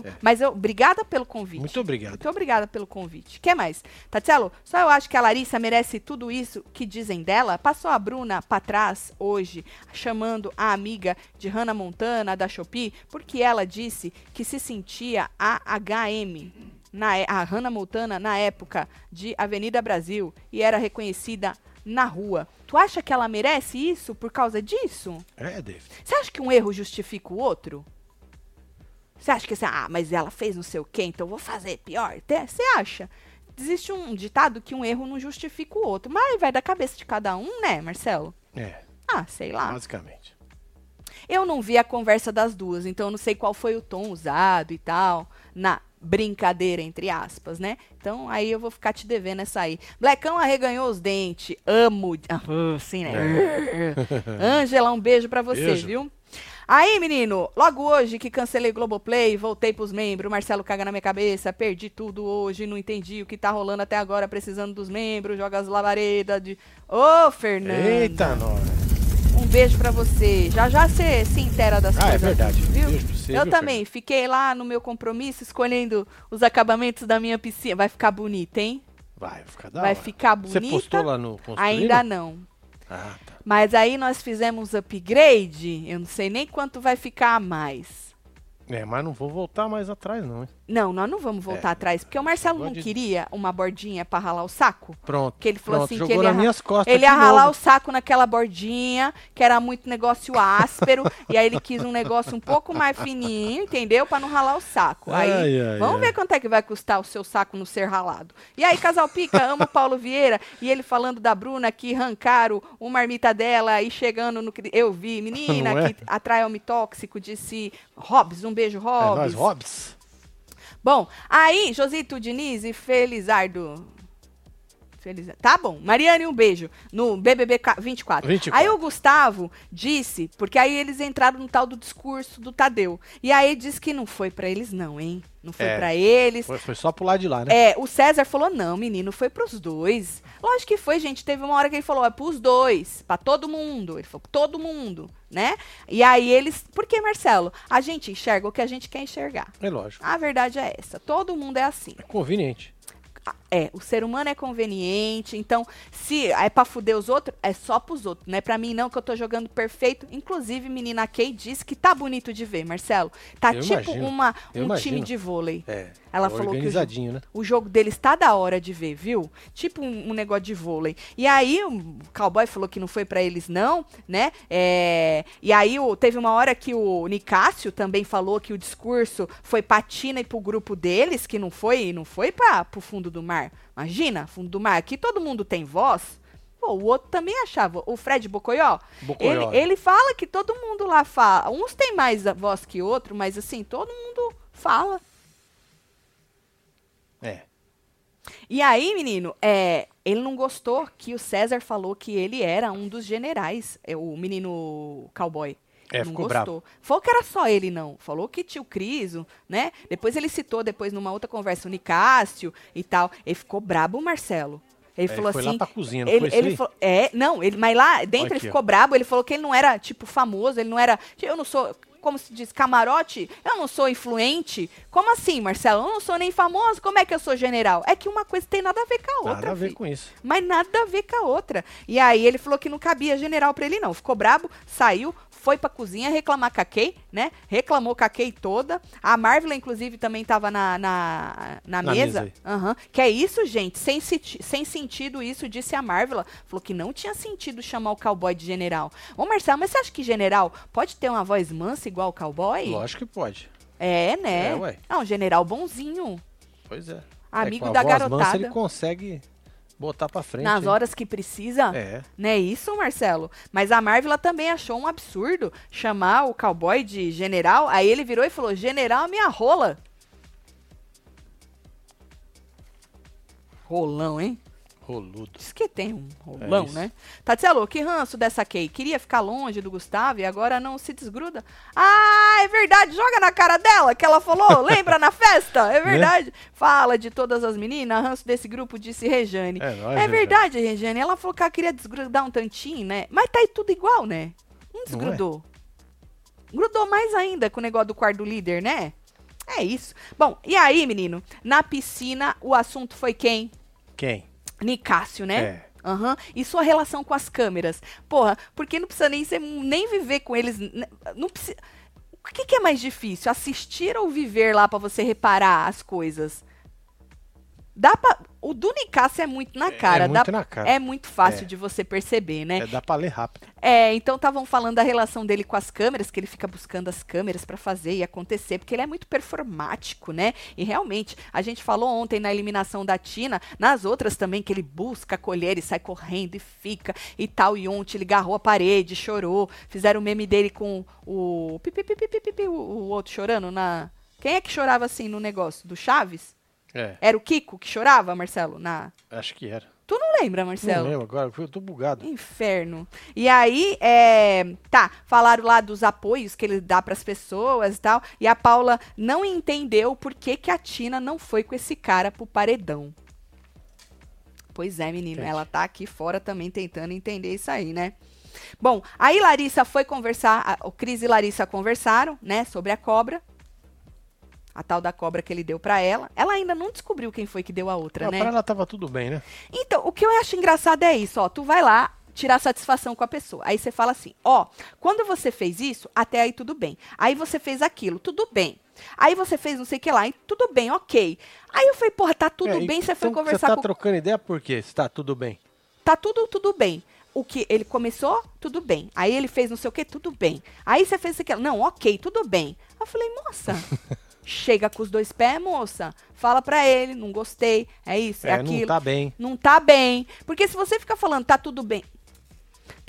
É. Mas eu, obrigada pelo convite.
Muito obrigado.
Muito obrigada pelo convite. que mais? Tatielo, só eu acho que a Larissa merece tudo isso que dizem dela. Passou a Bruna pra trás hoje, chamando a amiga de Hannah Montana, da Shopee, porque ela disse que se sentia a HM, na, é- a Hannah Montana, na época de Avenida Brasil, e era reconhecida na rua. Tu acha que ela merece isso por causa disso?
É, David.
Você acha que um erro justifica o outro? Você acha que assim, ah, mas ela fez não sei o quê, então eu vou fazer pior? Você acha? Existe um ditado que um erro não justifica o outro. Mas vai da cabeça de cada um, né, Marcelo?
É,
Ah, sei lá.
basicamente.
Eu não vi a conversa das duas, então eu não sei qual foi o tom usado e tal, na brincadeira, entre aspas, né? Então aí eu vou ficar te devendo essa aí. Blackão arreganhou os dentes. Amo. Ah, Assim, né? [LAUGHS] Ângela, um beijo pra você,
Beijo.
viu? Aí, menino, logo hoje que cancelei Globoplay, voltei pros membros, Marcelo caga na minha cabeça, perdi tudo hoje, não entendi o que tá rolando até agora, precisando dos membros, joga as lavaredas de... Ô, Fernando!
Eita, nós.
Um beijo pra você. Já já você se inteira das
Ah, é
coisas.
verdade.
Viu?
Beijo pra você,
Eu
viu,
também. Fiquei lá no meu compromisso escolhendo os acabamentos da minha piscina. Vai ficar bonita, hein?
Vai ficar da
Vai
hora.
ficar
Você
bonita.
postou lá no Construindo?
Ainda não.
Ah, tá.
Mas aí nós fizemos upgrade. Eu não sei nem quanto vai ficar a mais.
É, mas não vou voltar mais atrás, não, hein?
Não, nós não vamos voltar
É,
atrás. Porque o Marcelo não queria uma bordinha pra ralar o saco.
Pronto.
Que ele falou
pronto,
assim que ele ia-
minhas costas.
Ele ia ralar
novo.
o saco naquela bordinha, que era muito negócio áspero, [LAUGHS] e aí ele quis um negócio um pouco mais fininho, entendeu? Pra não ralar o saco. Aí,
Ai, ai,
vamos
ai.
ver quanto é que vai custar o seu saco não ser ralado. E aí, Casal Pica, ama o Paulo Vieira, e ele falando da Bruna que arrancaram o marmita dela e chegando no... Eu vi, menina, [LAUGHS]
é?
que atrai homem tóxico, disse Hobbs, um beijo,
É
Hobbs.
nóis, Hobbs.
Bom, aí, Josito Diniz e Felizardo. Feliz... Tá bom. Mariane, um beijo. No BBB ca- 24.
24.
Aí o Gustavo disse, porque aí eles entraram no tal do discurso do Tadeu. E aí disse que não foi pra eles, não, hein? Não foi
É.
pra eles.
Foi, foi só pro lado de lá, né?
É, o César falou, não, menino, foi pros dois. Lógico que foi, gente. Teve uma hora que ele falou, é pros dois, pra todo mundo. Ele falou, todo mundo, né? E aí eles. Porque, Marcelo, a gente enxerga o que a gente quer enxergar.
É lógico.
A verdade é essa. Todo mundo é assim.
É conveniente.
É, o ser humano é conveniente, então, se é pra fuder os outros, é só pros outros, não é pra mim não, que eu tô jogando perfeito. Inclusive, menina Kay disse que tá bonito de ver, Marcelo. Tá
Eu
tipo
imagino,
uma, um time
imagino.
de vôlei.
É.
Ela
é
falou que o
né?
O jogo deles tá da hora de ver, viu? Tipo um, um negócio de vôlei. E aí o cowboy falou que não foi pra eles não, né? É, e aí o- teve uma hora que o Nicásio também falou que o discurso foi patina e pro grupo deles, que não foi, não foi para pro fundo do mar. Imagina, fundo do mar. Aqui todo mundo tem voz. Pô, o outro também achava. O Fred Bocoió,
Bocoió,
ele,
é.
ele fala que todo mundo lá fala. Uns tem mais a voz que outro, mas assim, todo mundo fala.
É.
E aí, menino, é, ele não gostou que o César falou que ele era um dos generais, é, o menino cowboy.
É,
não
ficou
gostou. Falou que era só ele, não. Falou que tinha o Criso, né? Depois ele citou, depois numa outra conversa, o Nicásio e tal. Ele ficou brabo, Marcelo. Ele
É,
falou
foi
assim.
lá pra cozinha, não
ele, ele falou- é, não, ele, mas lá dentro ele
ó.
ficou brabo. Ele falou que ele não era, tipo, famoso, ele não era. Eu não sou, como se diz, camarote, eu não sou influente. Como assim, Marcelo? Eu não sou nem famoso, como é que eu sou general? É que uma coisa tem nada a ver com a outra.
Nada a ver
filho.
com isso.
Mas nada a ver com a outra. E aí ele falou que não cabia general pra ele, não. Ficou brabo, saiu, foi pra cozinha reclamar com a Kay, né? Reclamou com a Kay toda. A Marvel, inclusive, também tava na, na, na
Na
mesa.
mesa
Aham. Que é isso, gente? Sem, sem sentido isso, disse a Marvel. Falou que não tinha sentido chamar o cowboy de general. Ô, Marcelo, mas você acha que general pode ter uma voz mansa igual o cowboy?
Lógico que pode.
É, né?
É, ué.
É um general bonzinho.
Pois é.
Amigo
é,
da
voz mansa,
garotada.
ele consegue botar pra frente.
Nas
hein?
horas que precisa.
É.
Não é isso, Marcelo? Mas a Marvel também achou um absurdo chamar o cowboy de general. Aí ele virou e falou: General, minha rola. Rolão, hein?
Roludo.
Diz que tem um rolão,
É
né? Tatielo, que ranço dessa Kay. Queria ficar longe do Gustavo e agora não se desgruda. Ah, é verdade. Joga na cara dela que ela falou. [LAUGHS] Lembra na festa?
Né?
É verdade. Fala de todas as meninas. Ranço desse grupo, disse Rejane.
É, nóis,
É
Rejane.
verdade, Regiane. Ela falou que ela queria desgrudar um tantinho, né? Mas tá aí tudo igual, né? Não
Não é?
desgrudou. Grudou mais ainda com o negócio do quarto do líder, né? É isso. Bom, e aí, menino? Na piscina, o assunto foi quem?
Quem?
Nicásio, né?
É.
Aham. E sua relação com as câmeras? Porra, porque não precisa nem ser, nem viver com eles. n- Não precisa. O que, que é mais difícil? Assistir ou viver lá pra você reparar as coisas? Dá pra. O do Nicásio é muito na cara.
muito
dá-
na cara.
É muito fácil
É.
de você perceber, né?
É, dá pra ler rápido.
É, então estavam falando da relação dele com as câmeras, que ele fica buscando as câmeras pra fazer e acontecer, porque ele é muito performático, né? E realmente, a gente falou ontem na eliminação da Tina, nas outras também, que ele busca a colher e sai correndo e fica e tal. E ontem ele agarrou a parede, chorou. Fizeram o meme dele com o, o outro chorando na. Quem é que chorava assim no negócio? Do Chaves?
É,
Era o Kiko que chorava, Marcelo? Na.
acho que era.
Tu não lembra, Marcelo?
Não lembro agora, eu tô bugado.
Inferno. E aí, é, tá, falaram lá dos apoios que ele dá pras pessoas e tal. E a Paula não entendeu por que, que a Tina não foi com esse cara pro paredão. Pois é, menino,
Entendi.
ela tá aqui fora também tentando entender isso aí, né? Bom, aí Larissa foi conversar, a- o Cris e Larissa conversaram, né, sobre a cobra. A tal da cobra que ele deu pra ela. Ela ainda não descobriu quem foi que deu a outra,
Ah,
né?
Pra ela tava tudo bem, né?
Então, o que eu acho engraçado é isso, ó. Tu vai lá tirar satisfação com a pessoa. Aí você fala assim, ó, quando você fez isso, até aí tudo bem. Aí você fez aquilo, tudo bem. Aí você fez não sei o que lá, e tudo bem, ok. Aí eu falei, porra, tá tudo
É,
bem, você foi
então
conversar
Você tá
com...
trocando ideia por quê? Se tá tudo bem.
Tá tudo, tudo bem. O que ele começou, tudo bem. Aí ele fez não sei o que, tudo bem. Aí você fez aquilo, não, ok, tudo bem. Eu falei, moça, [LAUGHS] chega com os dois pés, moça. Fala pra ele, não gostei, é isso, é,
É,
aquilo.
não tá bem.
não tá bem. Porque se você ficar falando, tá tudo bem.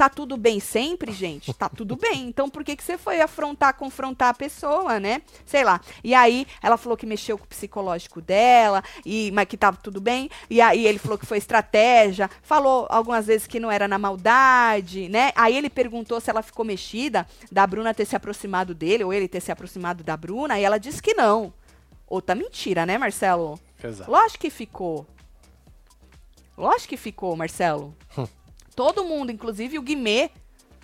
Tá tudo bem sempre, gente? Tá tudo bem. Então por que, que você foi afrontar, confrontar a pessoa, né? Sei lá. E aí ela falou que mexeu com o psicológico dela, e, mas que tava tudo bem. E aí ele falou que foi estratégia. Falou algumas vezes que não era na maldade, né? Aí ele perguntou se ela ficou mexida da Bruna ter se aproximado dele, ou ele ter se aproximado da Bruna, e ela disse que não. Outra mentira, né, Marcelo?
Exato.
Lógico que ficou. Lógico que ficou, Marcelo. Todo mundo, inclusive o Guimê,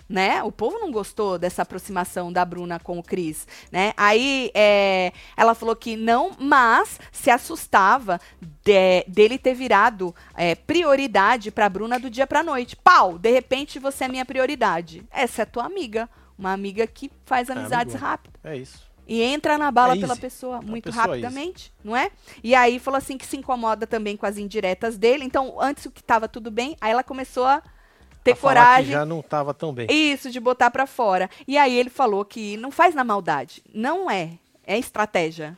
né? O povo não gostou dessa aproximação da Bruna com o Cris, né? Aí é, ela falou que não, mas se assustava de- dele ter virado é, prioridade pra Bruna do dia pra noite. Pau, de repente você é minha prioridade. Essa é tua amiga. Uma amiga que faz amizades
amigo.
rápidas.
É isso.
E entra na bala
É
pela pessoa muito
pessoa
rapidamente, não é? E aí falou assim que se incomoda também com as indiretas dele. Então, antes o que tava tudo bem, aí ela começou a ter coragem.
já não tava tão bem.
Isso, de botar pra fora. E aí ele falou que não faz na maldade. Não é. É estratégia.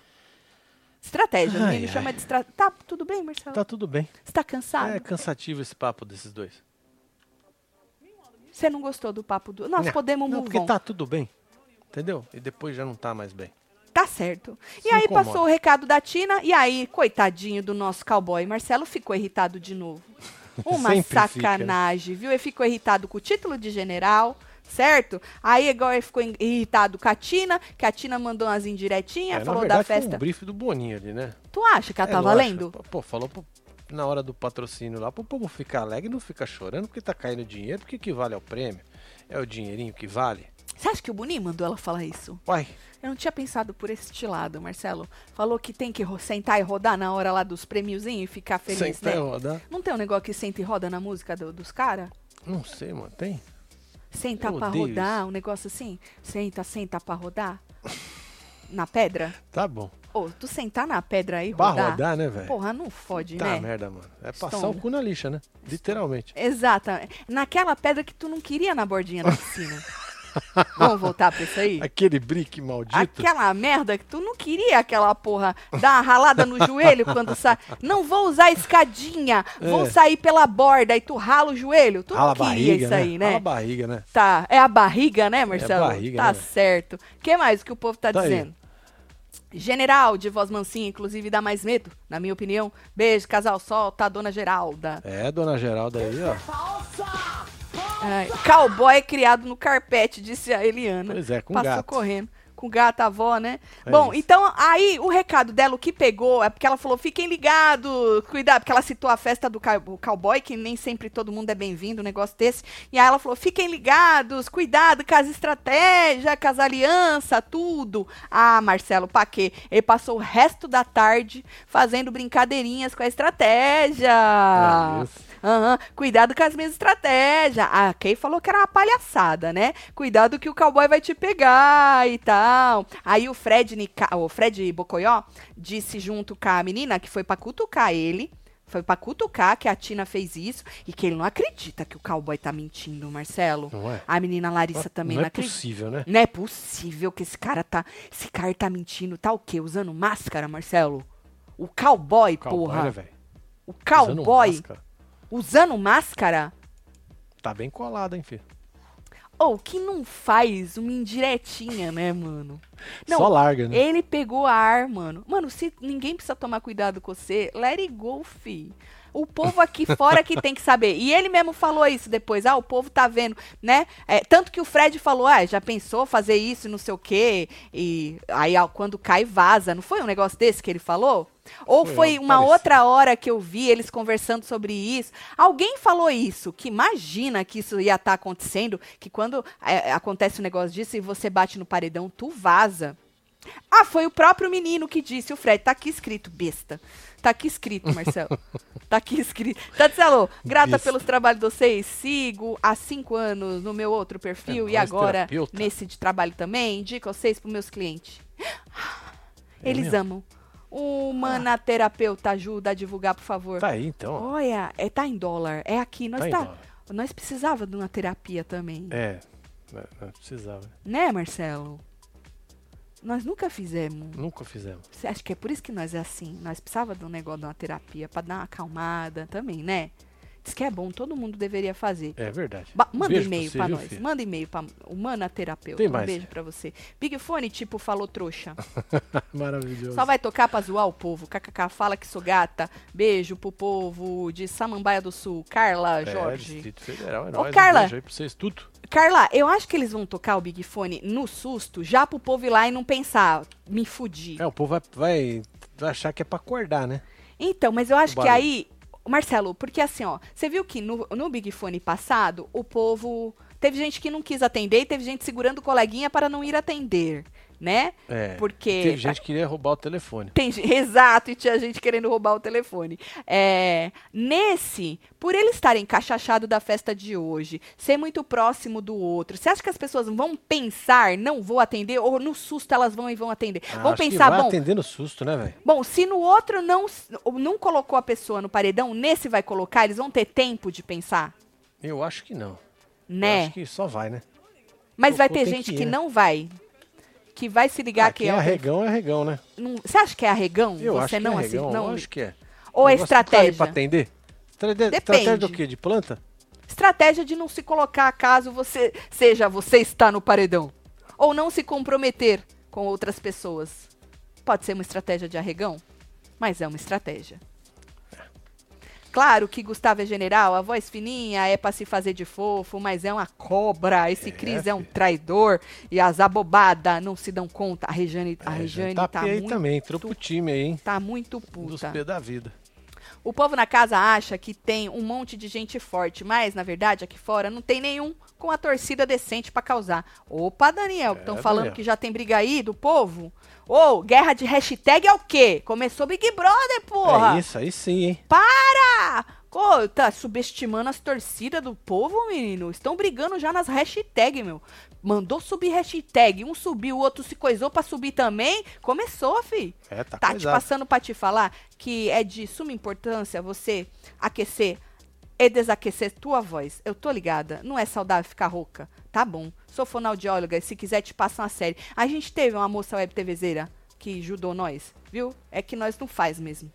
Estratégia.
Ai,
Ele
ai.
chama de estratégia. Tá, tudo bem, Marcelo?
Tá tudo bem.
Você tá cansado?
É cansativo esse papo desses dois.
Você não gostou do papo do. Nós
Não,
podemos move
porque tá tudo bem. Entendeu? E depois já não tá mais bem.
Tá certo. E
Se
aí
incomoda.
passou o recado da Tina, e aí, coitadinho do nosso cowboy, Marcelo ficou irritado de novo. Uma
Sempre fica, né?
sacanagem, viu? Ele ficou irritado com o título de general, certo? Aí agora ele ficou irritado com a Tina, que a Tina mandou umas indiretinhas,
É,
falou
verdade,
da festa.
foi um brief do Boninho ali, né?
Tu acha que ela
É,
tá
lógico.
valendo?
Pô, Pô, falou pro- na hora do patrocínio lá, pro povo ficar alegre e não ficar chorando porque tá caindo dinheiro, porque que vale ao prêmio. É o dinheirinho que vale.
Você acha que o Boninho mandou ela falar isso?
Uai,
Eu não tinha pensado por este lado, Marcelo. Falou que tem que sentar e rodar na hora lá dos prêmiozinhos e ficar feliz,
senta e
né?
rodar.
Não tem um negócio que senta e roda na música do- dos caras?
Não sei, mano, tem?
Sentar
Eu
pra
odeio
rodar, um negócio assim? Senta, senta pra rodar? Na pedra?
Tá bom.
Ô, tu sentar na pedra aí e
Pra
rodar?
rodar, né, velho?
Porra, não fode,
Tá
né?
merda, mano. É passar
Estonga.
o cu na lixa, né? Literalmente.
Exatamente. Naquela pedra que tu não queria na bordinha da piscina. [LAUGHS] Vamos voltar pra isso aí? [LAUGHS]
Aquele brick maldito.
Aquela merda que tu não queria aquela porra dar uma ralada no joelho quando sai. Não vou usar escadinha, vou
É.
sair pela borda e tu rala o joelho. Tu
Rala
não
a
queria
barriga,
isso
né?
aí, né?
Rala a barriga, né?
Tá, é a barriga, né, Marcelo?
barriga,
tá
né?
certo. O que mais que o povo tá,
Tá aí.
dizendo? General, de voz mansinha, inclusive dá mais medo, na minha opinião. Beijo, casal solta a dona Geralda.
É, dona Geralda aí, ó.
Ai, cowboy criado no carpete, disse a Eliana.
Pois é, com
Passou
gato.
correndo. com o gato avó, né?
É
Bom,
isso.
então aí o recado dela, o que pegou, é porque ela falou: fiquem ligados, cuidado, porque ela citou a festa do cowboy, que nem sempre todo mundo é bem-vindo, um negócio desse. E aí ela falou: fiquem ligados, cuidado com as estratégias, com as alianças, tudo. Ah, Marcelo, pra quê? Ele passou o resto da tarde fazendo brincadeirinhas com a estratégia.
É isso.
Aham, Cuidado com as minhas estratégias. A Kay falou que era uma palhaçada, né? Cuidado que o cowboy vai te pegar e tal. Aí o Fred, Nica- o Fred Bocoió disse junto com a menina que foi pra cutucar ele. Foi pra cutucar que a Tina fez isso e que ele não acredita que o cowboy tá mentindo, Marcelo.
Não é?
A menina Larissa também
não
não,
é
acredita.
possível, né?
Não é possível que esse cara tá. Esse cara tá mentindo. Tá o quê? Usando máscara, Marcelo? O cowboy,
Cowboy,
porra.
né, velho?
o
Usando
cowboy
máscara.
Usando máscara?
Tá bem colado, hein, filho?
Ou que não faz uma indiretinha, né, mano? Não,
Só larga, né?
Ele pegou ar, mano. Mano, se ninguém precisa tomar cuidado com você, let it go, fi. O povo aqui [LAUGHS] fora que tem que saber. E ele mesmo falou isso depois. Ah, o povo tá vendo, né? É, tanto que o Fred falou, ah, já pensou fazer isso, não sei o quê. E aí, ó, quando cai, vaza. Não foi um negócio desse que ele falou? Ou
Foi
foi uma outra hora que eu vi eles conversando sobre isso. Alguém falou isso, que imagina que isso ia estar acontecendo, que quando é, acontece um negócio disso e você bate no paredão, tu vaza. Ah, foi o próprio menino que disse, o Fred, tá aqui escrito, besta. Tá aqui escrito, Marcelo. tá aqui escrito. Tatselo, grata
Besta.
pelos trabalhos de vocês. Sigo há cinco anos no meu outro perfil
É
e agora
terapeuta.
nesse de trabalho também. Indico vocês pros meus clientes.
É
Eles
mesmo?
amam. Uma terapeuta ajuda a divulgar, por favor.
Tá aí, então.
Olha, é, tá em dólar. É aqui. Nós,
Tá
tá, nós precisava de uma terapia também.
É. Não não precisava.
Né, Marcelo? Nós nunca fizemos.
Nunca fizemos.
Acha que é por isso que nós é assim? Nós precisava de um negócio de uma terapia pra dar uma acalmada também, né? Que é bom, todo mundo deveria fazer.
É verdade.
Ba- manda
Beijo
e-mail
viu,
nós.
filho?
Manda e-mail pra Humana Terapeuta.
Tem
um
mais,
beijo
filho.
pra você. Big Fone, tipo, falou trouxa. [LAUGHS]
Maravilhoso.
Só vai tocar pra zoar o povo. KKK, fala que sou gata. Beijo pro povo de Samambaia do Sul. Carla,
É,
Jorge.
Distrito Federal, é
Ô,
nóis.
Carla.
Um beijo aí pra vocês tudo.
Carla, eu acho que eles vão tocar o Big Fone no susto, já pro povo ir lá e não pensar, me fudi.
É, o povo vai, vai, achar que é pra acordar, né?
Então, mas eu acho que aí, Marcelo, porque assim, ó, você viu que no, no Big Fone passado, o povo. Teve gente que não quis atender e teve gente segurando o coleguinha para não ir atender, né?
É.
Porque.
Teve gente que queria roubar o telefone.
Tem, exato, e tinha gente querendo roubar o telefone. É, nesse, por eles estarem cachachado da festa de hoje, ser muito próximo do outro, você acha que as pessoas vão pensar, não vou atender, ou no susto elas vão e vão atender?
Ah,
vão
que
pensar,
vai
bom,
atendendo susto, né, velho?
bom, se no outro não, não colocou a pessoa no paredão, nesse vai colocar, eles vão ter tempo de pensar,
Eu acho que não. Eu
né?
acho que só vai, né?
Mas vai
colocou,
ter
tem
gente
que
que,
ir, né?
não vai. Que vai se ligar
Ah,
que
é
é
arregão é arregão, né?
não- Você acha que é arregão?
Eu
Você
acho que
não
é
assim,
arregão.
não.
Eu acho que é.
Ou é
ir
estratégia?
Pra atender?
Depende.
Estratégia do quê? De planta?
Estratégia de não se colocar caso você seja você está no paredão. Ou não se comprometer com outras pessoas. Pode ser uma estratégia de arregão, mas é uma estratégia. Claro que Gustavo é general, a voz fininha é pra se fazer de fofo, mas é uma cobra. Esse
É,
Cris é um traidor e as abobadas não se dão conta. A Regiane, a
É,
Regiane
tá
tá,
aí
muito,
também. Entrou pro time aí, hein?
tá muito
Dos
puta.
P da vida.
O povo na casa acha que tem um monte de gente forte, mas na verdade aqui fora não tem nenhum com a torcida decente pra causar. Opa, Daniel,
É,
estão falando
Daniel.
que já tem briga aí do povo? Ô, guerra de hashtag é o quê? Começou Big Brother, porra!
É isso, aí sim, hein?
Para! Ô, tá subestimando as torcidas do povo, menino? Estão brigando já nas hashtags, meu. Mandou subir hashtag, um subiu, o outro se coisou pra subir também. Começou, fi.
É, tá,
Tá te passando pra te falar que é de suma importância você aquecer e desaquecer tua voz. Eu tô ligada, não é saudável ficar rouca. Tá bom. Sou fonoaudióloga e se quiser te passa uma série. A gente teve uma moça web TVzeira que ajudou nós, viu? É que nós não faz mesmo.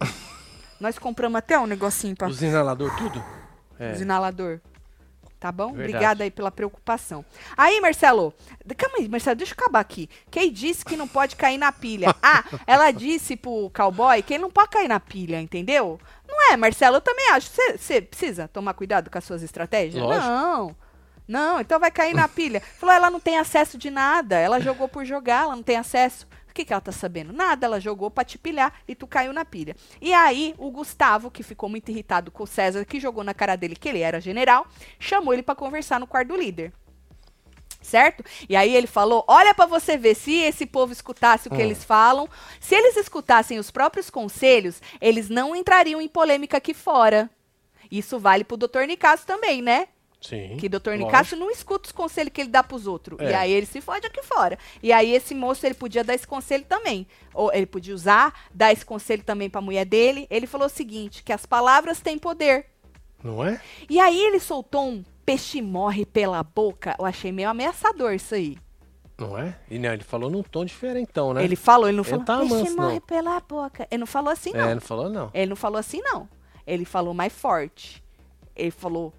[LAUGHS] nós compramos até um negocinho pra
Os inalador tudo? É.
os inalador. Tá bom?
Verdade.
Obrigada aí pela preocupação. Aí, Marcelo, calma aí, Marcelo, deixa eu acabar aqui. Quem disse que não pode cair na pilha? [LAUGHS] Ah, ela disse pro cowboy que ele não pode cair na pilha, entendeu? Não é, Marcelo? Eu também acho. Você precisa tomar cuidado com as suas estratégias?
Lógico.
Não. Não, então vai cair na [LAUGHS] pilha. Falou, ela não tem acesso de nada. Ela jogou por jogar, ela não tem acesso. O que, que ela tá sabendo? Nada, ela jogou pra te pilhar e tu caiu na pilha. E aí, o Gustavo, que ficou muito irritado com o César, que jogou na cara dele que ele era general, chamou ele pra conversar no quarto do líder. Certo? E aí ele falou: Olha pra você ver, se esse povo escutasse o que
Hum.
eles falam, se eles escutassem os próprios conselhos, eles não entrariam em polêmica aqui fora. Isso vale pro doutor Nicasso também, né?
Sim.
Que doutor
lógico.
Nicasso não escuta os conselhos que ele dá pros outros.
É.
E aí ele se fode aqui fora. E aí esse moço, ele podia dar esse conselho também. Ou ele podia usar, dar esse conselho também pra mulher dele. Ele falou o seguinte, que as palavras têm poder.
Não é?
E aí ele soltou um peixe morre pela boca. Eu achei meio ameaçador isso aí.
Não é? E não, ele falou num tom diferentão, né?
Ele falou, ele não
Ele
falou,
tá
peixe
manso,
morre
não.
pela boca. Ele não falou assim, não.
É, não falou não.
Ele não falou assim, não. Ele falou mais forte. Ele falou,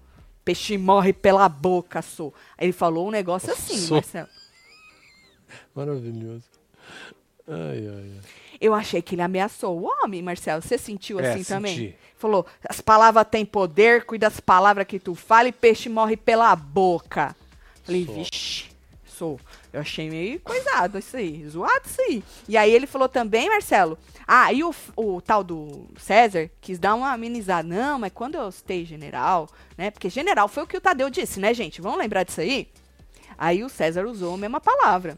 peixe morre pela boca, sou. Ele falou um negócio assim. Marcelo. [LAUGHS]
Maravilhoso. Ai, ai, ai.
Eu achei que ele ameaçou o homem, Marcelo. Você sentiu
É,
assim também?
senti.
Falou, as palavras têm poder, cuida das palavras que tu fala e peixe morre pela boca. Falei,
Sou.
vixe, sou. Eu achei meio coisado isso aí, zoado isso aí. E aí ele falou também, Marcelo, ah, e o, o tal do César quis dar uma amenizada. Não, mas quando eu citei general, né, porque general foi o que o Tadeu disse, né, gente? Vamos lembrar disso aí? Aí o César usou a mesma palavra.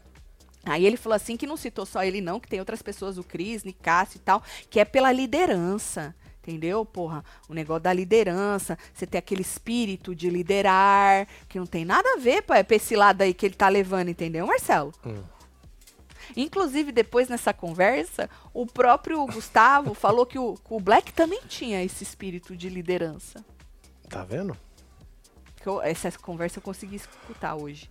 Aí ele falou assim que não citou só ele não, que tem outras pessoas, o Cris, Nicásio e tal, que é pela liderança. Entendeu, porra? O negócio da liderança, você ter aquele espírito de liderar, que não tem nada a ver pô, é pra esse lado aí que ele tá levando, entendeu, Marcelo?
Hum.
Inclusive, depois nessa conversa, o próprio Gustavo [LAUGHS] falou que o, o Black também tinha esse espírito de liderança.
Tá vendo?
Eu- essa conversa eu consegui escutar hoje.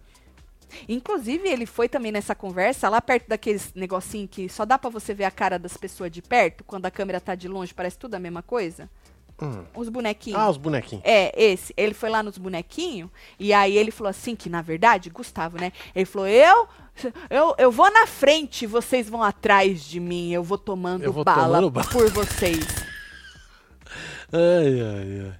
Inclusive, ele foi também nessa conversa, lá perto daqueles negocinho que só dá pra você ver a cara das pessoas de perto, quando a câmera tá de longe, parece tudo a mesma coisa.
Hum.
Os bonequinhos.
Ah, os bonequinhos.
É, esse. Ele foi lá nos bonequinhos e aí ele falou assim que, na verdade, Gustavo, né? Ele falou, eu, eu, eu vou na frente, vocês vão atrás de mim, eu vou tomando
Eu vou
bala
tomando bala."
por vocês. [LAUGHS]
Ai, ai, ai.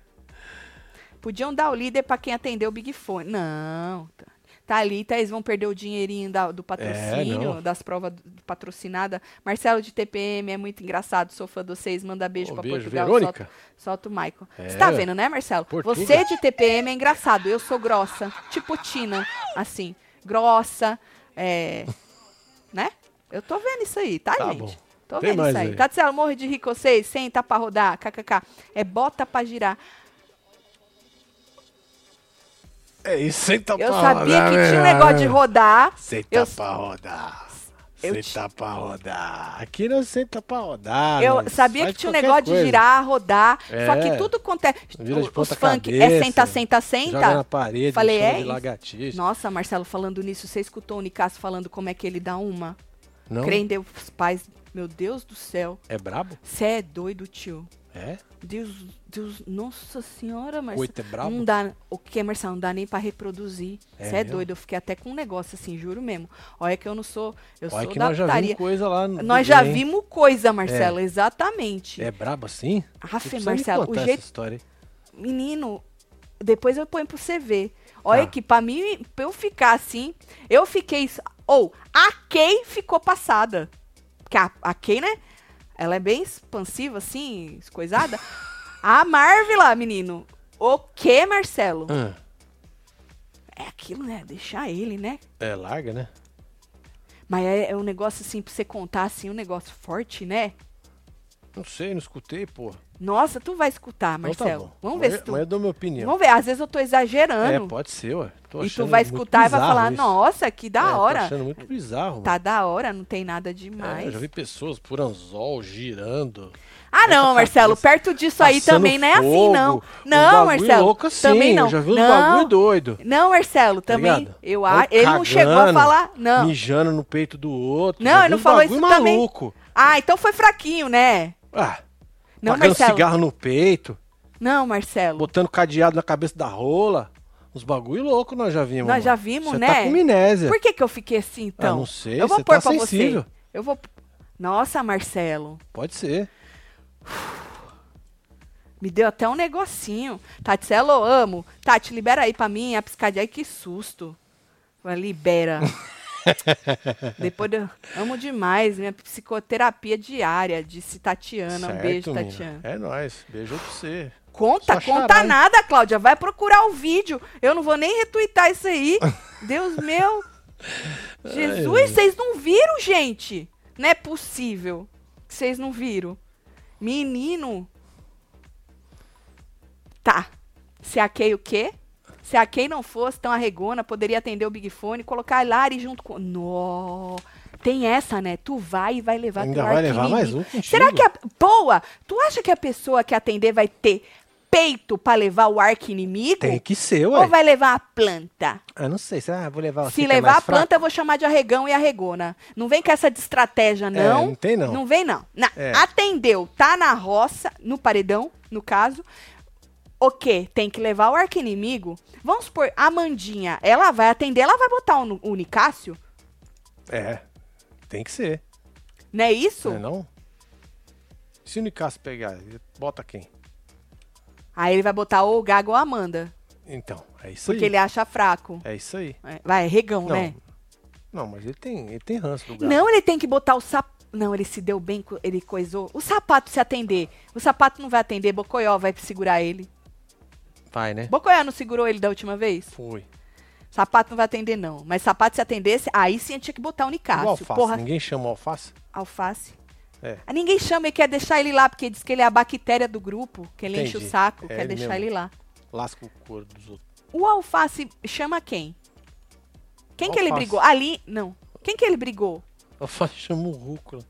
Podiam dar o líder pra quem atendeu o Big Fone. Não. Tá, tá ali, tá, eles vão perder o dinheirinho da- do patrocínio,
É,
das provas patrocinadas. Marcelo de TPM é muito engraçado, sou fã de vocês, manda beijo
Ô,
pra
beijo,
Portugal.
Verônica.
Solta, solta o Michael.
É.
Você tá vendo, né, Marcelo?
Portuga.
Você de TPM é engraçado, eu sou grossa, tipo Tina, assim, grossa, é, né? Eu tô vendo isso aí, tá,
Tá
gente?
bom.
Tô
Tem
vendo isso aí.
aí.
Tatselo, morre de rir com vocês, senta pra rodar, kkk. É bota pra girar.
É isso, senta
Eu
pra
sabia
rodar,
que tinha um
né?
negócio de rodar.
Senta
Eu-
pra rodar.
Eu
Senta pra rodar. Aqui não senta pra rodar.
Eu sabia que tinha um negócio de
coisa.
girar, rodar. Só que
É.
tudo quanto é.
Vira de
Os funk é
cabeça,
senta, senta,
Joga na
senta.
parede,
Falei, é
de lagartixa.
Nossa, Marcelo, falando nisso, você escutou o Nicasso falando como é que ele dá uma?
Não?
Crê em Deus, pais. Meu Deus do céu.
É brabo?
Você é doido, tio.
É?
Deus, Deus, nossa senhora, Marcelo.
Oito é brabo?
Não dá, o que é, Marcelo? Não dá nem pra reproduzir.
É
Você é,
mesmo?
doido, eu fiquei até com um negócio assim, juro mesmo. Olha que eu não sou, eu
Olha
sou
que
da
nós já
putaria.
vimos coisa lá no
Nós já
bem.
vimos coisa, Marcelo, exatamente.
É brabo assim? Me
Marcelo, o jeito
história.
Menino, depois eu ponho pra você ver. Olha
Tá.
que pra mim, pra eu ficar assim, eu fiquei. Ou, a Kay ficou passada. Porque a, a Kay, né? Ela é bem expansiva, assim, escoisada. a Marvel lá, menino. O que, Marcelo?
Ah,
É aquilo, né? Deixar ele, né?
é larga, né?
Mas é, é um negócio assim, pra você contar assim, um negócio forte, né?
Não sei, não escutei, pô.
Nossa, tu vai escutar,
Então
Marcelo.
tá bom.
Vamos
Amanhã-
ver se tu.
Amanhã eu dou minha opinião.
Vamos ver, às vezes eu tô exagerando.
É, pode ser, ué. Tô
E tu vai escutar e vai falar,
isso.
nossa, que da
É, tô
hora.
achando muito bizarro.
Tá da hora, não tem nada
É,
demais.
eu já vi pessoas por anzol girando.
ah, não,
Outra
Marcelo, perto disso aí também não é assim,
fogo,
não.
uns
Não,
bagulho
Marcelo.
louco assim,
também não.
Eu já vi uns
não,
bagulho doido.
não, Marcelo,
tá
também.
ligado?
eu acho. Ele não chegou a
cagando,
falar. Não.
Mijando no peito do outro.
Não, ele não falou isso também.
maluco.
Ah, então foi fraquinho, né?
Ah,
Não,
pagando
Marcelo.
cigarro no peito,
Não, Marcelo.
botando cadeado na cabeça da rola. Uns bagulho louco nós já vimos.
Nós
mano.
já vimos, né?
tá com amnésia.
Por que, que eu fiquei assim, então?
Ah, não sei,
Eu vou
você
pôr
tá
pra
sensível.
você. Eu vou. Nossa, Marcelo.
Pode ser.
Me deu até um negocinho. Tatselo, amo. Tati, libera aí pra mim a piscadinha. Ai, que susto. Libera. [LAUGHS] Depois eu amo demais. Minha psicoterapia diária, disse Tatiana. um beijo,
mina.
Tatiana.
É nóis. Beijo pra você.
Conta,
Só
conta
charar, hein?
nada, Cláudia. Vai procurar o vídeo. Eu não vou nem retweetar isso aí. [LAUGHS] Deus meu. Jesus,
Ai.
vocês não viram, gente? Não é possível que vocês não viram. Menino. Tá. Se a Kay o quê? Se a Kay não fosse tão arregona, poderia atender o Big Fone e colocar a Lari junto com. Nó. Tem essa, né? Tu vai e vai levar
Ainda
teu
vai levar mais um contigo.
Será que a. Boa! Tu acha que a pessoa que atender vai ter peito pra levar o arco inimigo?
Tem que ser, ué.
Ou vai levar a planta?
Ah, não sei. Será? Vou levar
Se
é
levar a
fraco?
planta, eu vou chamar de arregão e arregona. Não vem com essa de estratégia, não.
não tem, não.
Não vem, não. Na-
É.
Atendeu, tá na roça, no paredão, no caso. O quê? Tem que levar o arco inimigo. Vamos supor, a Mandinha, ela vai atender, ela vai botar o, Nicásio?
É. Tem que ser.
Não é isso?
Não é não? Se o Nicasso pegar, bota quem?
Aí ele vai botar ou o Gago ou a Amanda.
Então, é isso
Porque
aí.
ele acha fraco.
É isso aí.
É, Vai, regão,
Não.
né?
Não, mas ele tem, ele tem ranço do gato.
Não, ele tem que botar o sapato. Não, ele se deu bem, ele coisou. O sapato se atender. O sapato não vai atender, Bocoió vai segurar ele.
Vai, né?
Bocoió não segurou ele da última vez?
Foi.
Sapato não vai atender, não. Mas sapato se atendesse, aí sim tinha que botar o
O
Nicásio.
alface.
Porra,
Ninguém chama o alface?
alface.
É.
Ah, Ninguém chama e quer deixar ele lá, porque diz que ele é a bactéria do grupo, que ele enche o
Entendi.
saco,
É
quer
ele
deixar
mesmo.
ele lá.
Lasca o couro dos outros.
O alface chama quem? Quem que ele
Alface.
brigou? Ali. Não. Quem que ele brigou?
Alface chama o rúcula.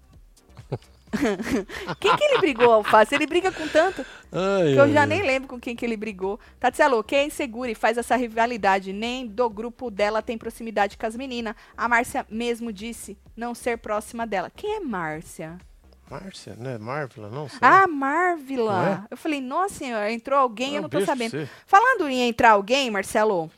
[LAUGHS]
Quem que ele brigou, alface? Ele briga com tanto.
Ai,
Que eu
ai,
já
ai.
nem lembro com quem que ele brigou. Tatselo, quem é insegura e faz essa rivalidade? Nem do grupo dela tem proximidade com as meninas. A Márcia mesmo disse não ser próxima dela. Quem é Márcia?
Márcia, né? Marvila, não sei.
Ah, Marvila.
é?
Eu falei, nossa senhora, entrou alguém, eu não tô sabendo. Falando em entrar alguém, Marcelo,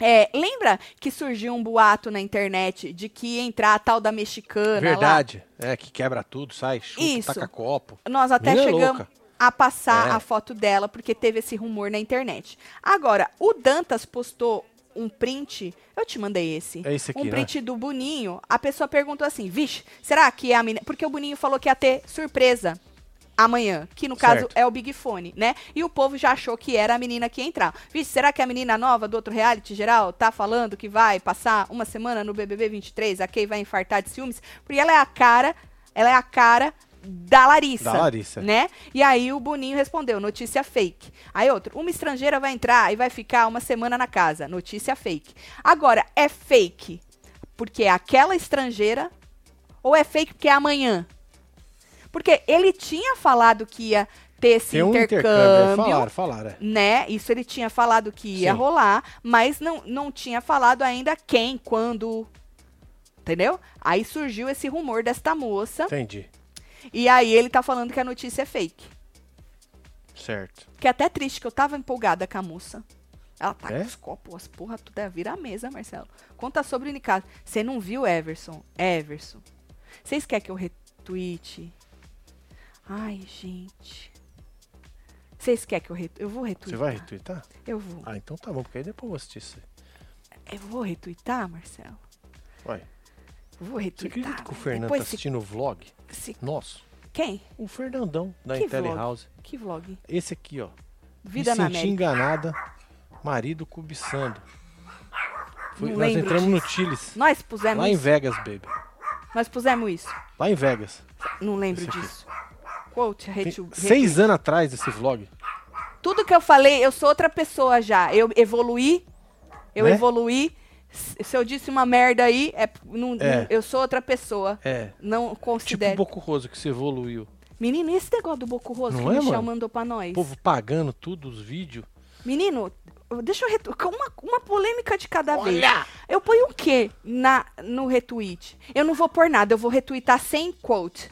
é, lembra que surgiu um boato na internet de que ia entrar a tal da mexicana lá?
Verdade. É, que quebra tudo, sai, chuta,
Isso.
taca copo.
Nós até
Menina
chegamos
louca.
a passar
É.
a foto dela, porque teve esse rumor na internet. Agora, o Dantas postou um print, eu te mandei esse.
É esse aqui,
um
né?
print do Boninho. A pessoa perguntou assim: vixe, será que é a menina. Porque o Boninho falou que ia ter surpresa amanhã, que no caso
Certo.
é o Big Fone, né? E o povo já achou que era a menina que ia entrar. Vixe, será que a menina nova do outro reality geral tá falando que vai passar uma semana no BBB 23? A Kay vai infartar de ciúmes? Porque ela é a cara, ela é a cara da Larissa.
Da Larissa.
Né? E aí o Boninho respondeu, notícia fake. Aí outro, uma estrangeira vai entrar e vai ficar uma semana na casa. Notícia fake. Agora, é fake porque é aquela estrangeira ou é fake porque é amanhã? Porque ele tinha falado que ia ter esse
Tem um intercâmbio.
intercâmbio,
é, Falaram, falaram. é.
né? Isso ele tinha falado que ia
Sim.
rolar, mas não, não tinha falado ainda quem, quando. Entendeu? Aí surgiu esse rumor desta moça.
Entendi.
E aí ele tá falando que a notícia é fake.
Certo.
Que é até triste, que eu tava empolgada com a moça. Ela tá
É?
com os copos, as porra, tudo é vira a mesa, Marcelo. Conta sobre o Nicasso. Você não viu, Everson? Everson. Vocês querem que eu retweete? Ai, gente. Vocês querem que eu retweete? Eu vou
Você
retweetar.
vai retweetar?
Eu vou.
Ah, então tá bom, porque aí depois eu vou assistir isso.
Eu vou retweetar, Marcelo?
Vai.
Eu vou
Você
retweetar.
acredita que o Fernando tá
se-
assistindo o vlog?
se-
Nosso.
Quem?
O Fernandão, da
Que
IntelliHouse.
Que vlog?
Esse aqui, ó.
Vida
Me
na
senti
América.
enganada. Marido cobiçando. Foi- nós entramos no
disso.
Chiles.
Nós pusemos
Lá em
isso.
Vegas, baby.
Nós pusemos isso.
Lá em Vegas.
Não lembro disso. Quote, retu-
seis anos atrás desse vlog.
Tudo que eu falei, eu sou outra pessoa já. Eu evoluí. Eu
Né?
evoluí. Se eu disse uma merda aí, é, não-
É.
não- eu sou outra pessoa.
É.
Não
Tipo
considero.
o Boco Roso que se evoluiu.
Menino, e esse negócio do Boco Roso
Não
que
é,
o Michel
mano?
mandou pra nós?
O povo pagando tudo, os vídeos.
Menino, deixa eu retweetar. Uma, uma polêmica de cada vez. Eu ponho o quê na, no retweet? Eu não vou pôr nada, eu vou retweetar sem quote.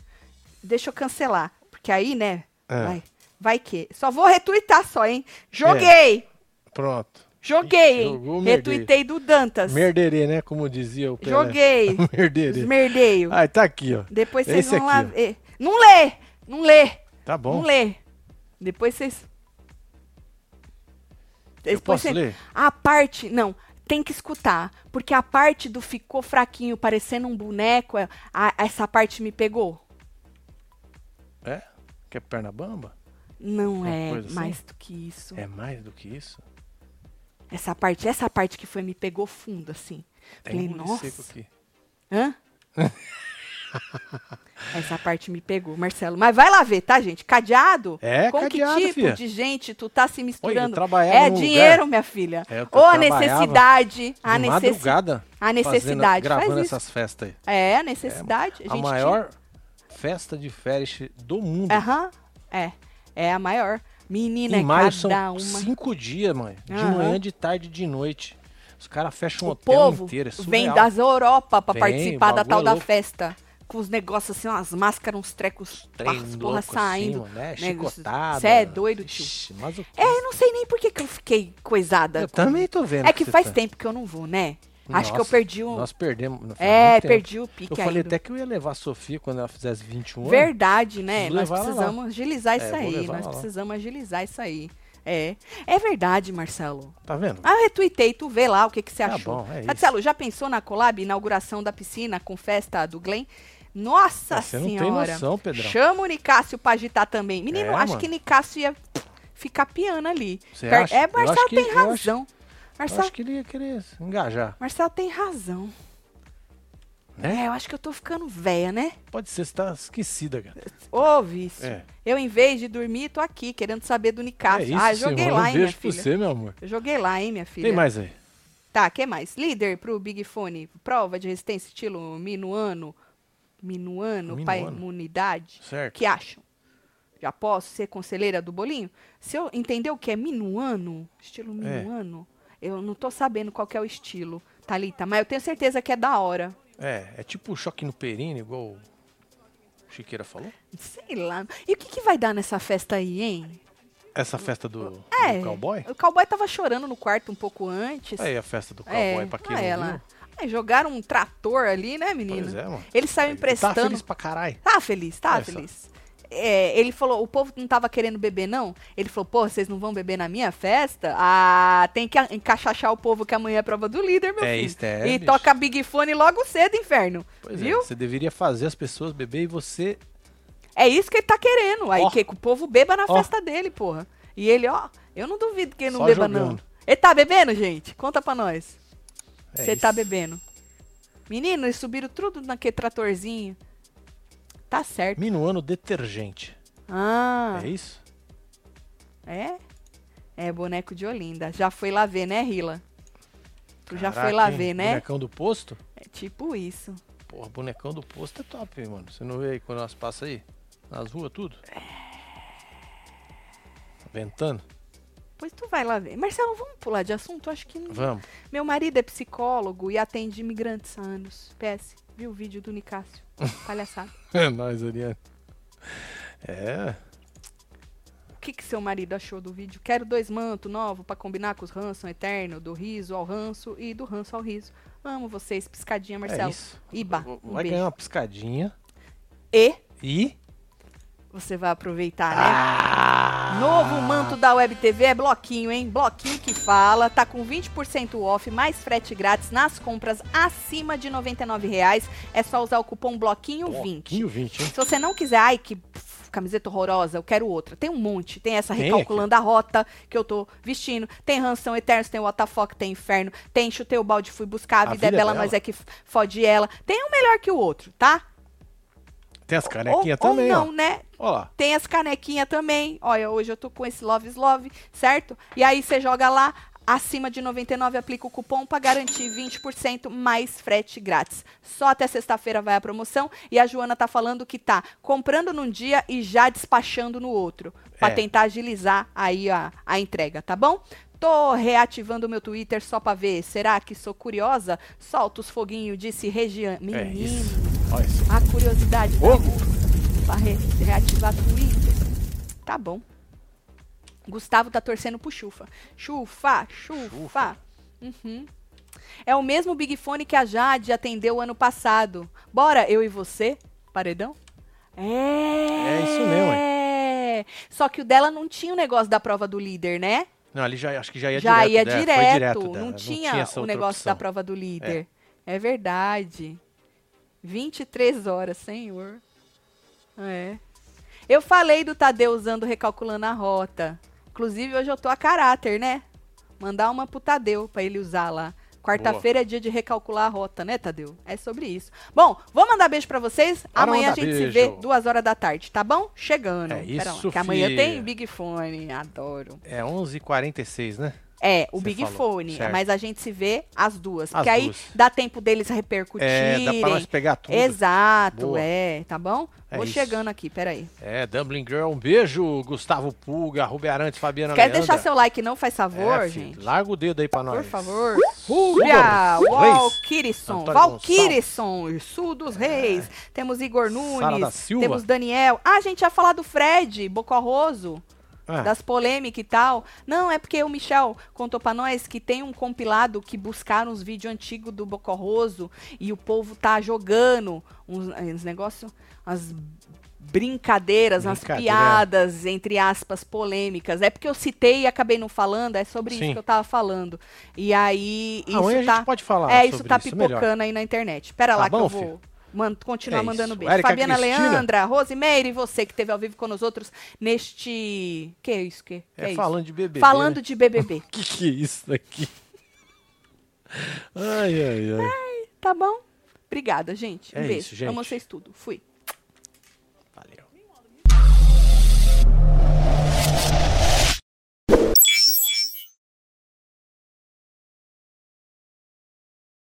Deixa eu cancelar. Porque aí, né?
É.
Vai. Vai que. Só vou retweetar só, hein? Joguei!
Pronto.
Joguei?
Jogou.
Retuitei do Dantas.
Merderê, né? Como dizia o Pelé.
Joguei. [LAUGHS]
Merderê.
Esmerdeio.
Ah, tá aqui, ó.
Depois vocês
Esse
vão lá
aqui, ó.
ver. Não lê! Não lê!
Tá bom.
Não lê. Depois vocês.
Eu
Depois
posso
cê-
ler?
A parte. Não, tem que escutar. Porque a parte do ficou fraquinho, parecendo um boneco, é- a- essa parte me pegou.
É? Quer perna bamba?
Não
Uma
é
assim?
mais do que isso.
É mais do que isso?
Essa parte, essa parte que foi me pegou fundo, assim.
Tem
Falei, nossa.
seco aqui.
Hã? Essa parte me pegou, Marcelo. Mas vai lá ver, tá, gente? Cadeado?
É,
Com
cadeado,
que tipo
filha.
de gente tu tá se misturando?
trabalhava
é dinheiro,
lugar-
minha filha.
É,
Ou a necessidade. A,
de
necessi...
madrugada.
a necessidade
fazendo,
faz
gravando essas festas aí.
É, a necessidade.
A
gente
maior festa de férias do mundo.
Aham. É. É a maior. Menina,
em maio
cada
são
uma.
cinco dias, mãe. De
Aham.
manhã, de tarde e de noite. Os caras fecham um
O
hotel
povo
inteiro. É
vem das Europa
Vem,
participar da tal
é
da festa. Com os negócios assim, umas máscaras, uns trecos, as porra
assim,
saindo.
mano, né?
né?
Chicotada.
Cê é doido, tio.
Ixi, mas o
É, eu não sei nem por que, que eu fiquei coisada.
Eu também tô vendo.
É que
você
faz
tá-
tempo que eu não vou, né? Acho que eu
Nossa,
perdi o.
Nós perdemos.
É, perdi o pique
Eu falei
ainda.
até que eu ia levar a Sofia quando ela fizesse 21 anos.
Verdade, né? Nós precisamos agilizar isso
É,
aí. Nós
ela lá.
precisamos agilizar isso aí. É. É verdade, Marcelo.
Tá vendo?
Ah, eu retuitei, tu vê lá o que, que você
Tá
achou.
bom, é isso.
Marcelo, já pensou na collab, inauguração da piscina com festa do Glenn? Nossa
Você não tem
senhora.
noção, Pedrão.
Chama o Nicásio pra agitar também. Menino,
É,
acho
mano.
que Nicásio ia ficar piano ali.
Você acha?
É, Marcelo tem
eu acho-
razão.
Eu
Marcelo,
acho que ele ia querer engajar.
Marcelo tem razão.
Né?
É, eu acho que eu tô ficando velha, né?
Pode ser, você tá esquecida, cara.
Ô, vício.
É.
Eu, em vez de dormir, tô aqui, querendo saber do
É
Nicásio.
isso,
ah, joguei
Simone.
lá, hein, minha
beijo pra
filha.
você, meu amor.
Eu joguei lá, hein, minha filha.
Tem mais aí?
Tá, que mais? Líder pro Big Fone. Prova de resistência estilo minuano. Minuano,
Minuano.
pai imunidade.
Certo.
que acham? Já posso ser conselheira do bolinho? Se eu entender o que é minuano, estilo minuano, eu não tô sabendo qual que é o estilo, Thalita, mas eu tenho certeza que é da hora.
É, é tipo choque no perino, igual o Chiqueira falou.
Sei lá. E o que, que vai dar nessa festa aí, hein?
Essa festa do,
É.
do cowboy?
O cowboy tava chorando no quarto um pouco antes.
Aí a festa do
É,
cowboy, pra quem não
ela.
viu.
Aí jogaram um trator ali, né, menino?
Pois é, mano.
Ele saiu
Tá
emprestando.
feliz pra caralho.
Tá feliz, tá
É, só-
feliz. É, ele falou, o povo não tava querendo beber, não? Ele falou, pô, vocês não vão beber na minha festa? Ah, tem que encaixachar o povo que amanhã é prova do líder, meu
É
filho.
isso, é,
e
bicho.
toca Big Fone logo cedo, inferno.
Pois é,
viu?
você deveria fazer as pessoas beber e você.
É. isso que ele tá querendo. Aí
Ó.
que, que o povo beba na
Ó.
festa dele, porra. E ele, ó, eu não duvido que ele não
Só
beba, não.
jogando.
Ele tá bebendo, gente? Conta pra nós.
É
Você tá
isso.
bebendo. Menino, eles subiram tudo naquele tratorzinho. Tá certo.
Minuano detergente.
Ah.
É isso?
É? É, boneco de Olinda. Já foi lá ver, né, Rila? Tu já
Caraca,
foi lá
hein?
ver, né?
Bonecão do posto?
É tipo isso.
Porra, bonecão do posto é top, hein, mano. Você não vê aí quando nós passa aí? Nas ruas, tudo? Ventando?
Pois tu vai lá ver. Marcelo, vamos pular de assunto? Acho que não.
Vamos.
Meu marido é psicólogo e atende imigrantes há anos. PS, viu o vídeo do Nicásio? [LAUGHS] Palhaçada.
É nóis, Ariane. É.
O que, que seu marido achou do vídeo? Quero dois mantos novos pra combinar com os ranço eterno, do riso ao ranço e do ranço ao riso. Amo vocês, piscadinha,
É
Marcelo.
isso.
Iba, um
Vai
beijo.
ganhar uma piscadinha.
E
E.
você vai aproveitar, né?
Ah!
Novo manto da Web TV é bloquinho, hein? Bloquinho que fala, tá com 20% off, mais frete grátis nas compras acima de 99 reais. É só usar o cupom bloquinho20.
Bloquinho 20, hein?
Se você não quiser, ai que camiseta horrorosa, eu quero outra. Tem um monte, tem essa
Tem
recalculando a rota que eu tô vestindo, tem Ranção Eternos, tem WTF, tem Inferno, tem Chutei o Balde, fui buscar, a, vida, é bela, nós é que fode ela. Tem um melhor que o outro, tá?
Tem as canequinhas
ou,
também,
ou
ó.
não, né?
Ó lá.
Tem as canequinhas também. Olha, hoje eu tô com esse Love Love, certo? E aí você joga lá, acima de 99, aplica o cupom para garantir 20% mais frete grátis. Só até sexta-feira vai a promoção. E a Joana tá falando que tá comprando num dia e já despachando no outro. Pra
É.
tentar agilizar aí a, a entrega, tá bom? Tô reativando o meu Twitter só pra ver. Será que sou curiosa? Solta os foguinhos, disse Regiane.
É
Menino.
isso. Olha isso.
A curiosidade da
Fogo.
pra re- reativar Twitter. Tá bom. Gustavo tá torcendo pro Chufa. Chufa, Chufa.
Chufa.
Uhum. É o mesmo Big Fone que a Jade atendeu ano passado. Bora, eu e você? Paredão? É.
É isso mesmo,
É. Só que o dela não tinha o negócio da prova do líder, né?
Não, ali já, acho que já ia
Já
direto.
ia
dela, foi
direto.
direto dela,
não, tinha
essa
o
outra
negócio
opção.
da prova do líder. É, verdade. 23 horas, senhor. É. Eu falei do Tadeu usando recalculando a rota. Inclusive, hoje eu tô a caráter, né? Mandar uma pro Tadeu pra ele usar lá. Quarta-feira é dia de recalcular a rota, né, Tadeu? É sobre isso. Bom, vou mandar beijo pra vocês.
Bora
amanhã a gente se
beijo.
vê duas horas da tarde, tá bom? Chegando.
É
Pera
isso,
que amanhã tem Big Fone. Adoro.
É 11h46, né?
É, o Big
falou,
Fone.
certo.
Mas a gente se vê as duas.
As
Porque aí
duas.
dá tempo deles repercutirem.
É, dá pra nós pegar tudo.
Exato,
Boa.
é, tá bom?
É
Vou
isso.
chegando aqui, peraí.
É, Dublin Girl, um beijo. Gustavo Pulga, Rubi Arantes, Fabiana
Quer
Leandra.
deixar seu like, não? Faz favor,
é,
gente.
Larga o dedo aí pra nós.
Por favor. Valkyrisson,
Antônio
Valkyrisson, Sul dos Reis. Temos Igor Nunes, temos Daniel. Ah, a gente ia falar do Fred, Bocorroso.
Ah,
das polêmicas e tal. Não, é porque o Michel contou pra nós que tem um compilado que buscaram os vídeos antigos do Bocorroso e o povo tá jogando uns, uns negócios, umas brincadeiras, umas
Brincadeira.
piadas, entre aspas, polêmicas. É porque eu citei e acabei não falando, é sobre isso
Sim.
que eu tava falando. E aí, isso
amanhã a
tá...
gente pode falar
É, isso tá
isso
pipocando
melhor.
aí na internet. Pera
Tá
lá
bom,
que eu vou
filho?
Man- continuar
É
mandando
isso.
beijo.
Érica
Fabiana
Cristina.
Leandra, Rosimeire, você que esteve ao vivo com nós outros neste... Que é isso? Que, que
É,
isso?
falando de bebê.
Falando
né?
de BBB. [LAUGHS]
que que é isso aqui? Ai, ai, ai.
tá bom? Obrigada, gente. Um
É
beijo.
isso, gente.
Amo vocês tudo. Fui.